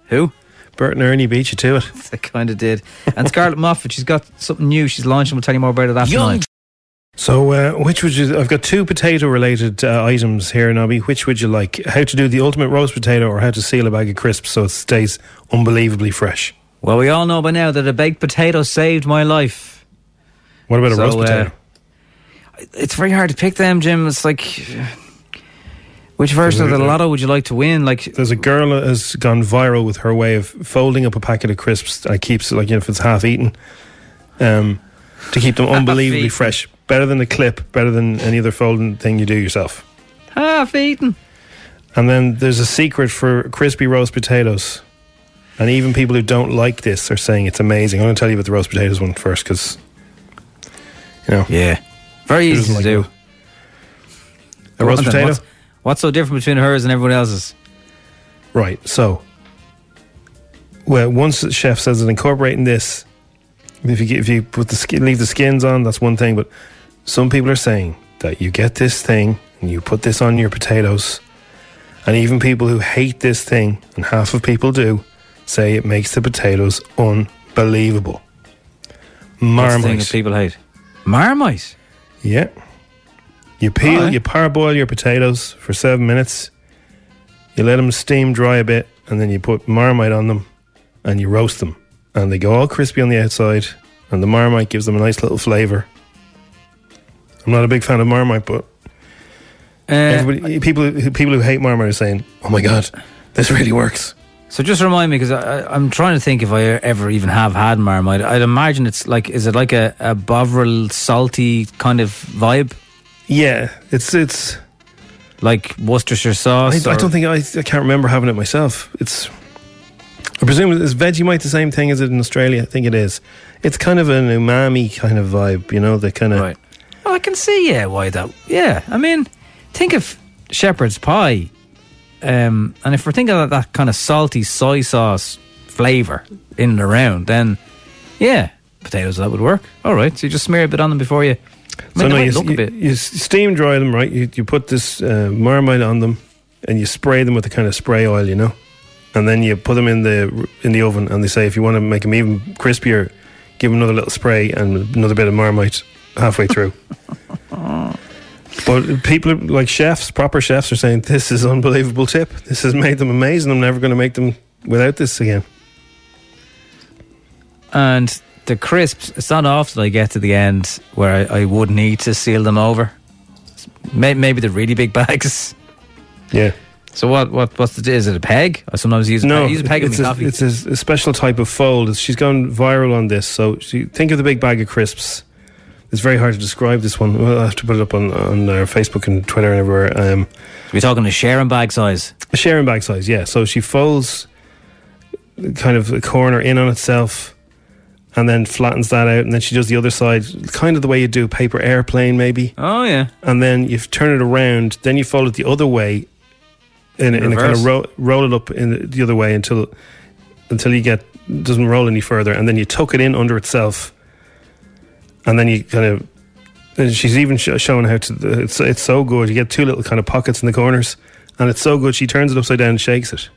Who? Bert and Ernie beat you to it. They kind of did. And Scarlett Moffatt, she's got something new she's launching. We'll tell you more about it after nine. So, uh, which would you? I've got two potato-related uh, items here, Nobby. Which would you like? How to do the ultimate roast potato, or how to seal a bag of crisps so it stays unbelievably fresh? Well, we all know by now that a baked potato saved my life. What about a So, roast uh, potato? It's very hard to pick them, Jim. It's like. Which version of the lotto would you like to win? Like, There's a girl that has gone viral with her way of folding up a packet of crisps and keeps it like you know, if it's half eaten, um, to keep them unbelievably fresh. Better than a clip, better than any other folding thing you do yourself. half eaten. And then there's a secret for crispy roast potatoes. And even people who don't like this are saying it's amazing. I'm going to tell you about the roast potatoes one first because, you know. Yeah. Very easy to like do. A, a roast on then, potato? What's, so different between hers and everyone else's? Right. So, well, once the chef says that incorporating this, if you if you put the skin, leave the skins on, that's one thing. But some people are saying that you get this thing and you put this on your potatoes, and even people who hate this thing, and half of people do, say it makes the potatoes unbelievable. What's the thing Marmite. that people hate? Marmite. Yeah. You peel, Alright. you parboil your potatoes for seven minutes. You let them steam dry a bit, and then you put marmite on them, and you roast them, and they go all crispy on the outside, and the marmite gives them a nice little flavour. I'm not a big fan of marmite, but Uh, everybody, people who people who hate marmite are saying, "Oh my god, this really works." So just remind me, because I'm trying to think if I ever even have had Marmite. I'd imagine it's like, is it like a, a Bovril salty kind of vibe? Yeah, it's it's like Worcestershire sauce. I or- don't think I, I can't remember having it myself. It's I presume is Vegemite the same thing as it in Australia? I think it is. It's kind of an umami kind of vibe, you know, the kind of Right. Well, I can see, yeah, why that. Yeah, I mean, think of shepherd's pie. Um, and if we're thinking of that kind of salty soy sauce flavour in and around, then yeah, potatoes, that would work. All right, so you just smear a bit on them before you. I mean, So no, you, look a bit. you steam dry them, right? You, you put this uh, marmite on them, and you spray them with the kind of spray oil, you know, and then you put them in the in the oven. And they say if you want to make them even crispier, give them another little spray and another bit of marmite halfway through. but people like chefs, proper chefs, are saying this is unbelievable tip. This has made them amazing. I'm never going to make them without this again. And the crisps, it's not often I get to the end where I, I would need to seal them over. May, maybe the really big bags. Yeah. So what? What? What's the? Is it a peg? I sometimes use a No, peg. I use a peg it's, my a, coffee. it's a, a special type of fold. She's gone viral on this. So she, think of the big bag of crisps. It's very hard to describe this one. We'll have to put it up on, on our Facebook and Twitter and everywhere. Um, We're talking a sharing bag size. A sharing bag size, yeah. So she folds kind of a corner in on itself and then flattens that out. And then she does the other side, kind of the way you do a paper airplane, maybe. Oh, yeah. And then you turn it around. Then you fold it the other way in, a- in a kind of ro- roll it up in the, the other way until until you get doesn't roll any further, and then you tuck it in under itself, and then you kind of. and She's even sh- showing how to. It's it's so good. You get two little kind of pockets in the corners, and it's so good. She turns it upside down and shakes it,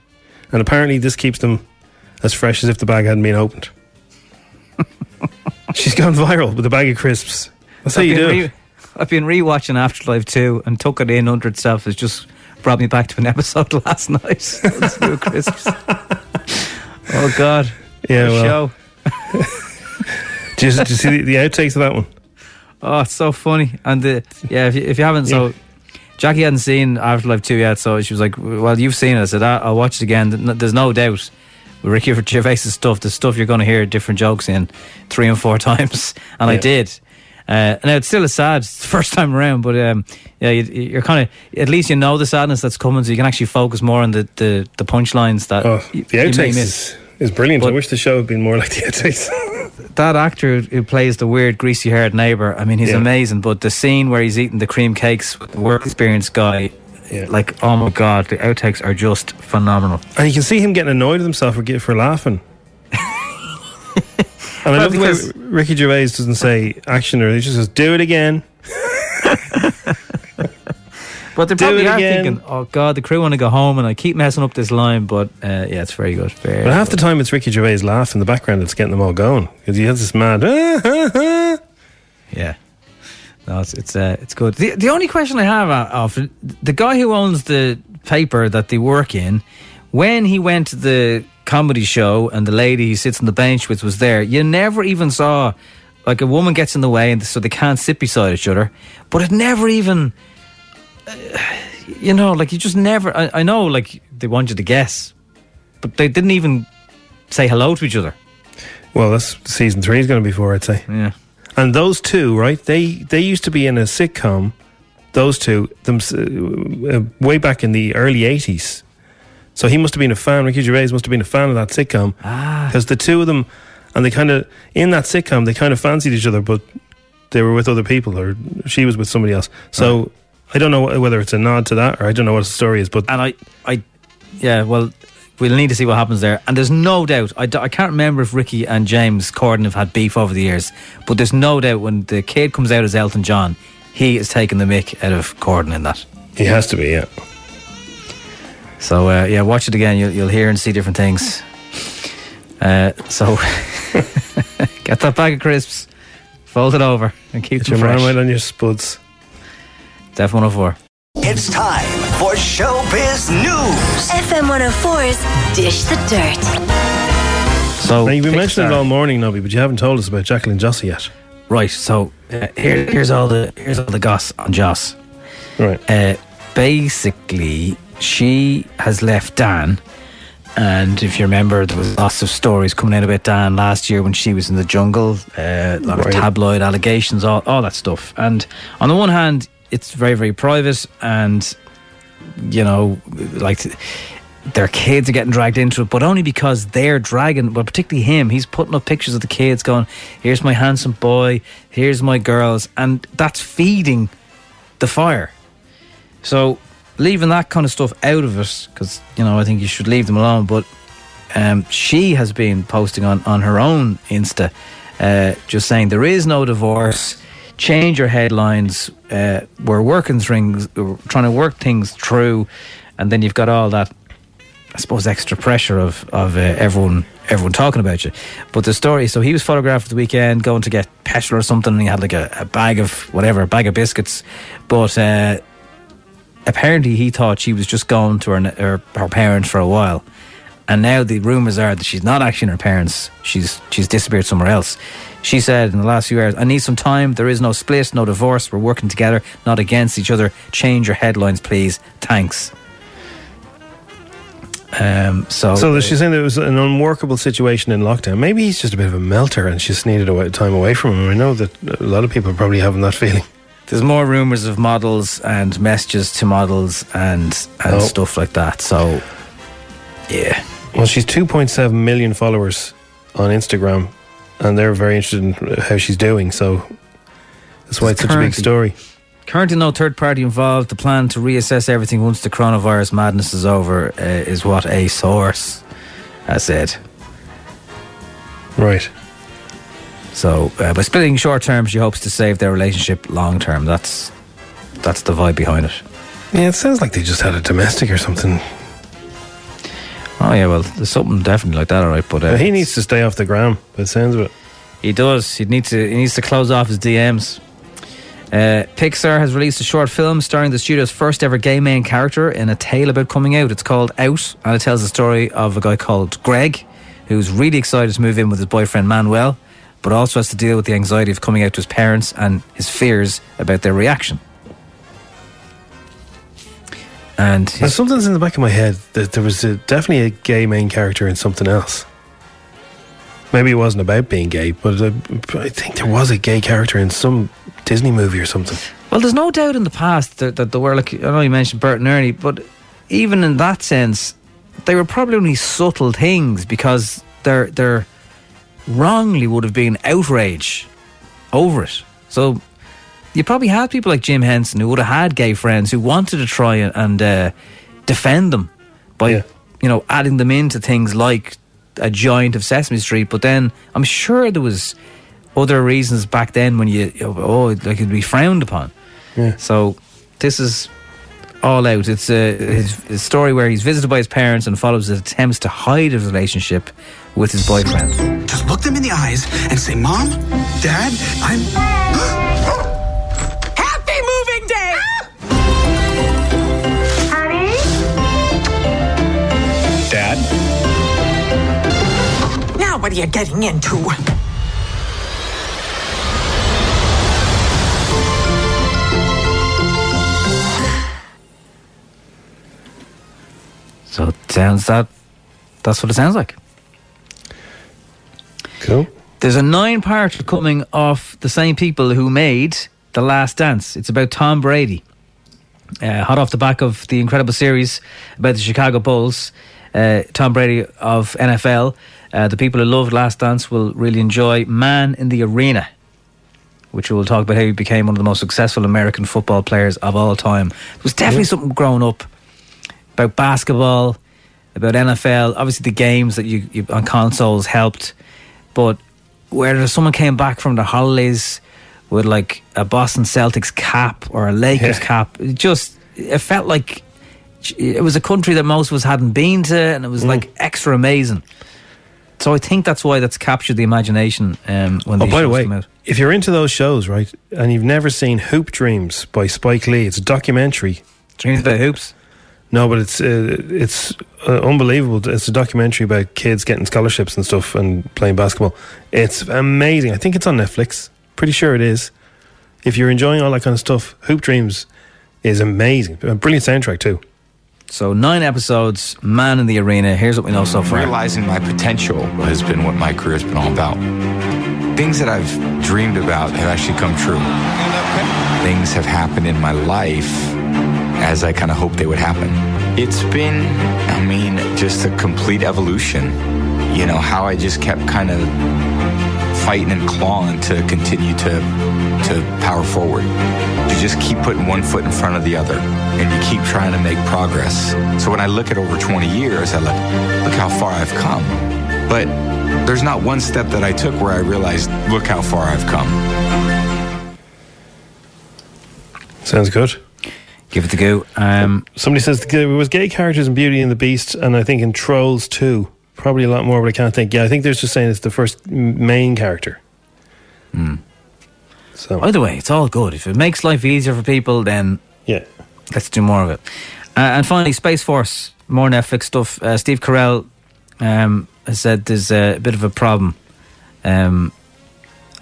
and apparently this keeps them as fresh as if the bag hadn't been opened. She's gone viral with a bag of crisps. That's how I've you do re- it. I've been rewatching Afterlife 2 and tuck it in under itself is just brought me back to an episode last night. Let's do a crisps. oh God! Yeah, well. show. Do you, do you see the, the outtakes of that one? Oh, it's so funny. And the yeah, if you, if you haven't, so Jackie hadn't seen Afterlife 2 yet, so she was like, Well, you've seen it. I said, "Ah, I'll watch it again. There's no doubt. Ricky Gervais's stuff, the stuff you're going to hear different jokes in three and four times. And I did. Uh, now, it's still a sad first time around, but um, yeah, you, you're kind of, at least you know the sadness that's coming, so you can actually focus more on the, the, the punchlines that Oh, the outtakes is, is brilliant. I wish the show had been more like the outtakes. that actor who plays the weird greasy haired neighbor i mean he's Yeah. amazing but the scene where he's eating the cream cakes with the work experience guy like oh my god the outtakes are just phenomenal and you can see him getting annoyed with himself for, for laughing. and I love the way Ricky Gervais doesn't say action or he just says, do it again. but they probably are again. thinking oh god the crew want to go home and i keep messing up this line but uh, yeah it's very good very But half the time it's Ricky Gervais laugh in the background that's getting them all going. Because he has this mad, yeah no it's it's, uh, it's good the, the only question i have uh, of the guy who owns the paper that they work in when he went to the comedy show and the lady he sits on the bench with was there you never even saw like a woman gets in the way and so they can't sit beside each other but it never even uh, you know like you just never I, I know like they want you to guess but they didn't even say hello to each other Well, that's season three is going to be for, I'd say. Yeah. And those two, right? They they used to be in a sitcom. Those two, them, uh, way back in the early eighties. So he must have been a fan. Ricky Gervais must have been a fan of that sitcom Ah. because the two of them, and they kind of in that sitcom, they kind of fancied each other, but they were with other people, or she was with somebody else. So I don't know whether it's a nod to that, or I don't know what the story is. But and I, I, yeah, well, we'll need to see what happens there. And there's no doubt, I, d- I can't remember if Ricky and James Corden have had beef over the years, but there's no doubt when the kid comes out as Elton John, he is taking the mick out of Corden in that. He has to be, yeah. So, uh, yeah, watch it again. You'll, you'll hear and see different things. Uh, so, get that bag of crisps, fold it over, and keep Get them your fresh. on your spuds. Def 104. It's time for Showbiz News. FM 104's Dish the Dirt. So now you've been pick a mentioning it all morning, Nobby, but you haven't told us about Jacqueline Jossa yet. Right. So uh, here, here's all the here's all the goss on Joss. Right. Uh, basically, she has left Dan, and if you remember, there was lots of stories coming out about Dan last year when she was in the jungle. Uh, a lot Right. of tabloid allegations, all all that stuff. And on the one hand, it's very very private, and you know, like. Their kids are getting dragged into it, but only because they're dragging. Well, particularly him, he's putting up pictures of the kids, going, "Here's my handsome boy, here's my girls," and that's feeding the fire. So leaving that kind of stuff out of it, because you know I think you should leave them alone. But um, she has been posting on on her own Insta, uh, just saying there is no divorce. Change your headlines. Uh, we're working things, we're trying to work things through, and then you've got all that. I suppose extra pressure of of uh, everyone everyone talking about you. But the story, so he was photographed the weekend going to get petrol or something, and he had like a, a bag of whatever, a bag of biscuits. But uh, apparently, he thought she was just going to her, her her parents for a while. And now the rumours are that she's not actually in her parents. She's she's disappeared somewhere else. She said in the last few hours, "I need some time. There is no split, no divorce. We're working together, not against each other. Change your headlines, please. Thanks." Um, so, So she's saying it was an unworkable situation in lockdown. Maybe he's just a bit of a melter and she just needed a time away from him. I know that a lot of people are probably having that feeling. There's more rumours of models and messages to models and and Oh. stuff like that. So, yeah. Well, she's 2.7 million followers on Instagram and they're very interested in how she's doing. So that's why it's such a big story. Currently, no third party involved. The plan to reassess everything once the coronavirus madness is over uh, is what a source has said. Right. So, uh, by splitting short term, she hopes to save their relationship long term. That's that's the vibe behind it. Yeah, it sounds like they just had a domestic or something. Oh yeah, well, there's something definitely like that, all right. But uh, he needs to stay off the gram, by the sounds of it. He does. He needs to. He needs to close off his DMs. Uh, Pixar has released a short film starring the studio's first ever gay main character in a tale about coming out. It's called Out, and it tells the story of a guy called Greg, who's really excited to move in with his boyfriend Manuel, but also has to deal with the anxiety of coming out to his parents and his fears about their reaction. And There's something's in the back of my head that there was a, definitely a gay main character in something else. Maybe it wasn't about being gay, but uh, I think there was a gay character in some Disney movie or something. Well, there's no doubt in the past that, that there were like I know you mentioned Bert and Ernie, but even in that sense, they were probably only subtle things because there there wrongly would have been outrage over it. So you probably had people like Jim Henson who would have had gay friends who wanted to try and, and uh, defend them by you know adding them into things like a giant of Sesame Street. But then I'm sure there was other reasons back then when you oh like it'd be frowned upon. Yeah. So this is all out. It's a, his, a story where he's visited by his parents and follows his attempts to hide his relationship with his boyfriend. Just look them in the eyes and say, Mom, Dad, I'm. Now what are you getting into? So it sounds that that's what it sounds like. Cool. There's a nine part coming off the same people who made The Last Dance. It's about Tom Brady. Uh, hot off the back of the incredible series about the Chicago Bulls, uh, Tom Brady of NFL. Uh, the people who loved Last Dance will really enjoy Man in the Arena, which we'll talk about how he became one of the most successful American football players of all time. It was definitely something growing up about basketball, about NFL. Obviously, the games that you, you on consoles helped, but where someone came back from the holidays with like a Boston Celtics cap or a Lakers Yeah. cap, it just it felt like it was a country that most of us hadn't been to, and it was Mm. like extra amazing. So I think that's why that's captured the imagination um, when Oh, by the way, if you're into those shows, right, and you've never seen Hoop Dreams by Spike Lee, it's a documentary. Dreams about hoops. No, but it's uh, it's uh, unbelievable. It's a documentary about kids getting scholarships and stuff and playing basketball. It's amazing. I think it's on Netflix. Pretty sure it is. If you're enjoying all that kind of stuff, Hoop Dreams is amazing. A brilliant soundtrack too. So nine episodes, Man in the Arena. Here's what we know so far. Realizing my potential has been what my career's been all about. Things that I've dreamed about have actually come true. Things have happened in my life as I kind of hoped they would happen. It's been, I mean, just a complete evolution. You know, how I just kept kind of fighting and clawing to continue to to power forward. You just keep putting one foot in front of the other, and you keep trying to make progress. So when I look at over 20 years, I look, look how far I've come. But there's not one step that I took where I realized, look how far I've come. Sounds good. Give it the go. Um, Somebody says there was gay characters in Beauty and the Beast, and I think in Trolls too. Probably a lot more, but I can't think. Yeah, I think they're just saying it's the first main character. So Either way, it's all good. If it makes life easier for people, then yeah, let's do more of it. Uh, and finally, Space Force, more Netflix stuff. Uh, Steve Carell um, has said there's a bit of a problem, um,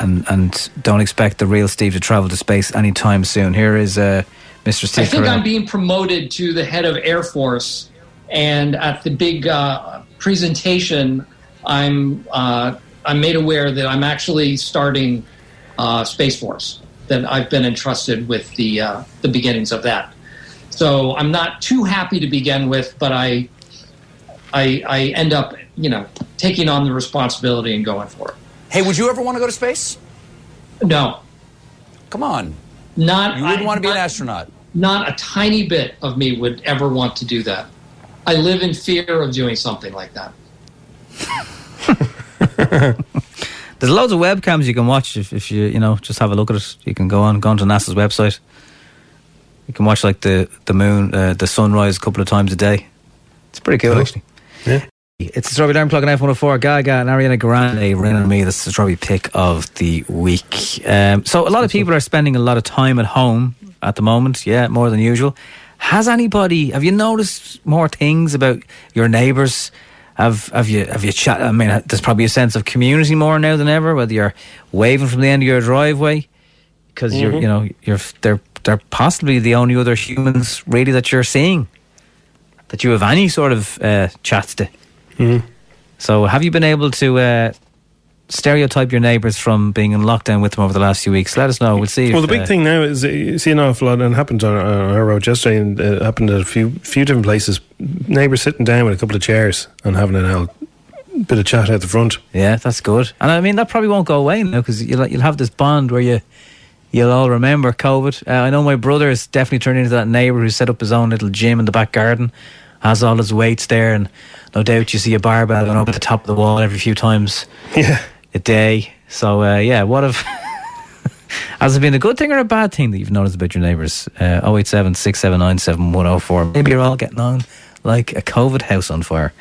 and and don't expect the real Steve to travel to space anytime soon. Here is uh, Mr. Steve. I think Carell. I'm being promoted to the head of Air Force, and at the big uh, presentation, I'm uh, I'm made aware that I'm actually starting uh, Space Force. That I've been entrusted with the uh, the beginnings of that. So I'm not too happy to begin with, but I I, I end up you know taking on the responsibility and going for it. Hey, would you ever want to go to space? No, Come on. not You wouldn't I- want to be an astronaut. Not a tiny bit of me would ever want to do that. I live in fear of doing something like that. There's loads of webcams you can watch if, if you you know just have a look at it. You can go on go on to NASA's website. You can watch like the the moon, uh, the sunrise a couple of times a day. It's pretty cool Cool. actually. Yeah. It's the Strawberry Alarm Clock on F104. Gaga and Ariana Grande Rain on Me. This is the Strawberry pick of the week. Um, so, a lot of people are spending a lot of time at home at the moment. Yeah, more than usual. Has anybody, have you noticed more things about your neighbours? Have have you have you chat? I mean, there's probably a sense of community more now than ever. Whether you're waving from the end of your driveway because you're Mhm. you know you're they're they're possibly the only other humans really that you're seeing that you have any sort of uh, chats to. Mhm. So, have you been able to uh, stereotype your neighbours from being in lockdown with them over the last few weeks? Let us know. We'll see. Well, if, the big uh, thing now is uh, you see an awful lot, and it happened on, our road yesterday, and it happened at a few few different places. Neighbours sitting down with a couple of chairs and having an old bit of chat out the front. Yeah, that's good. And I mean, that probably won't go away now because you'll, you'll have this bond where you, you'll all remember COVID. Uh, I know my brother has definitely turned into that neighbour who set up his own little gym in the back garden, has all his weights there, and no doubt you see a barbell going up at the top of the wall every few times yeah. A day. So, uh, yeah, what if. Has it been a good thing or a bad thing that you've noticed about your neighbours? Uh, 087 679 7104. Maybe you're all getting on like a COVID house on fire.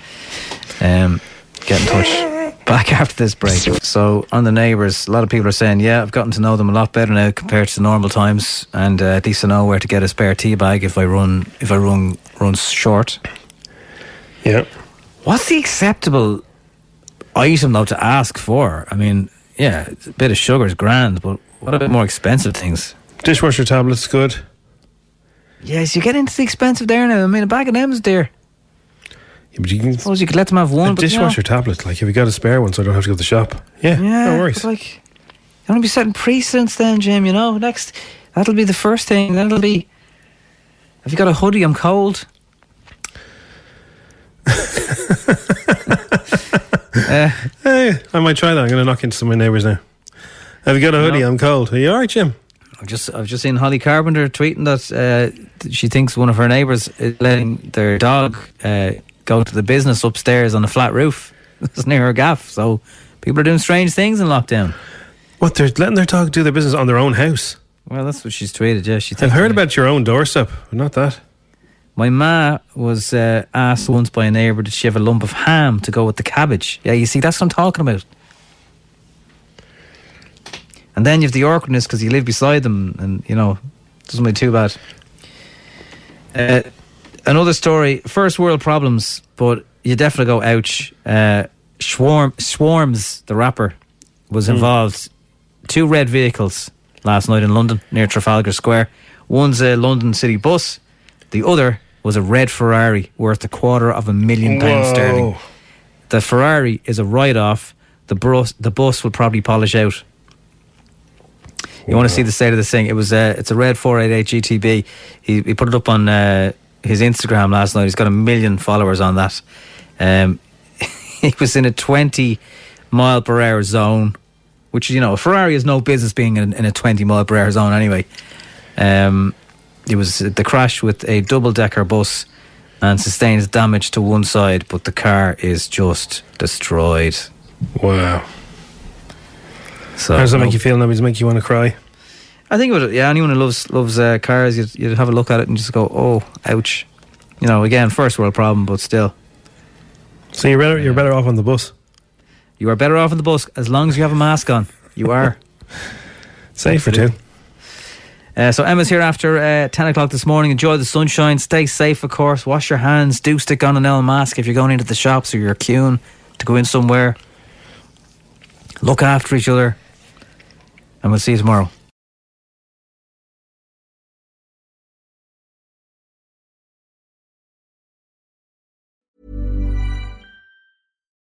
Um, get in touch. Back after this break. So, on the neighbours, a lot of people are saying, yeah, I've gotten to know them a lot better now compared to the normal times, and uh, at least I know where to get a spare tea bag if I run if I run runs short. Yeah. What's the acceptable item though to ask for? I mean, yeah, a bit of sugar is grand, but what about more expensive things? Dishwasher tablets, good. Yes, you get into the expensive there now. I mean, a bag of them's dear. Yeah, but you can suppose you could let them have one. a but, you know. dishwasher tablet. Like, if you got a spare one so I don't have to go to the shop? Yeah, Yeah, no worries. like, you want to be setting precedents then, Jim, you know? Next, that'll be the first thing. Then it'll be, have you got a hoodie? I'm cold. Uh, Hey, I might try that. I'm going to knock into some of my neighbours now. Have you got a hoodie? I'm cold. Are you all right, Jim? I've just I've just seen Holly Carpenter tweeting that uh, she thinks one of her neighbours is letting their dog uh, go to the business upstairs on a flat roof. It's near her gaff, so people are doing strange things in lockdown. What, they're letting their dog do their business on their own house? Well, that's what she's tweeted. Yeah, she. I've heard about your own doorstep, but not that. My ma was uh, asked once by a neighbour did she have a lump of ham to go with the cabbage. Yeah, you see, that's what I'm talking about. And then you have the awkwardness because you live beside them, and you know, doesn't be too bad. Uh, another story: first world problems, but you definitely go ouch. Uh, Swarm, Swarmz, the rapper, was Hmm. involved. Two red vehicles last night in London near Trafalgar Square. One's a London City bus. The other was a red Ferrari worth a quarter of a million pounds Whoa. sterling. The Ferrari is a write-off. The bus, the bus will probably polish out. You want to see the state of this thing? It was uh, it's a red 488 GTB. He, he put it up on uh, his Instagram last night. He's got a million followers on that. Um, he was in a 20 mile per hour zone, which you know a Ferrari has no business being in, in a 20 mile per hour zone anyway. Um, it was the crash with a double decker bus and sustains damage to one side, but the car is just destroyed. Wow. So How does that make you feel now? Does it make you want to cry? I think it would, yeah, anyone who loves loves uh, cars, you'd, you'd have a look at it and just go, oh, ouch. You know, again, first world problem, but still. So you're better, you're better off on the bus. You are better off on the bus as long as you have a mask on. You are. Safer too. Uh, so Emma's here after uh, 10 o'clock this morning. Enjoy the sunshine. Stay safe, of course. Wash your hands. Do stick on an L mask if you're going into the shops or you're queuing to go in somewhere. Look after each other. And we'll see you tomorrow.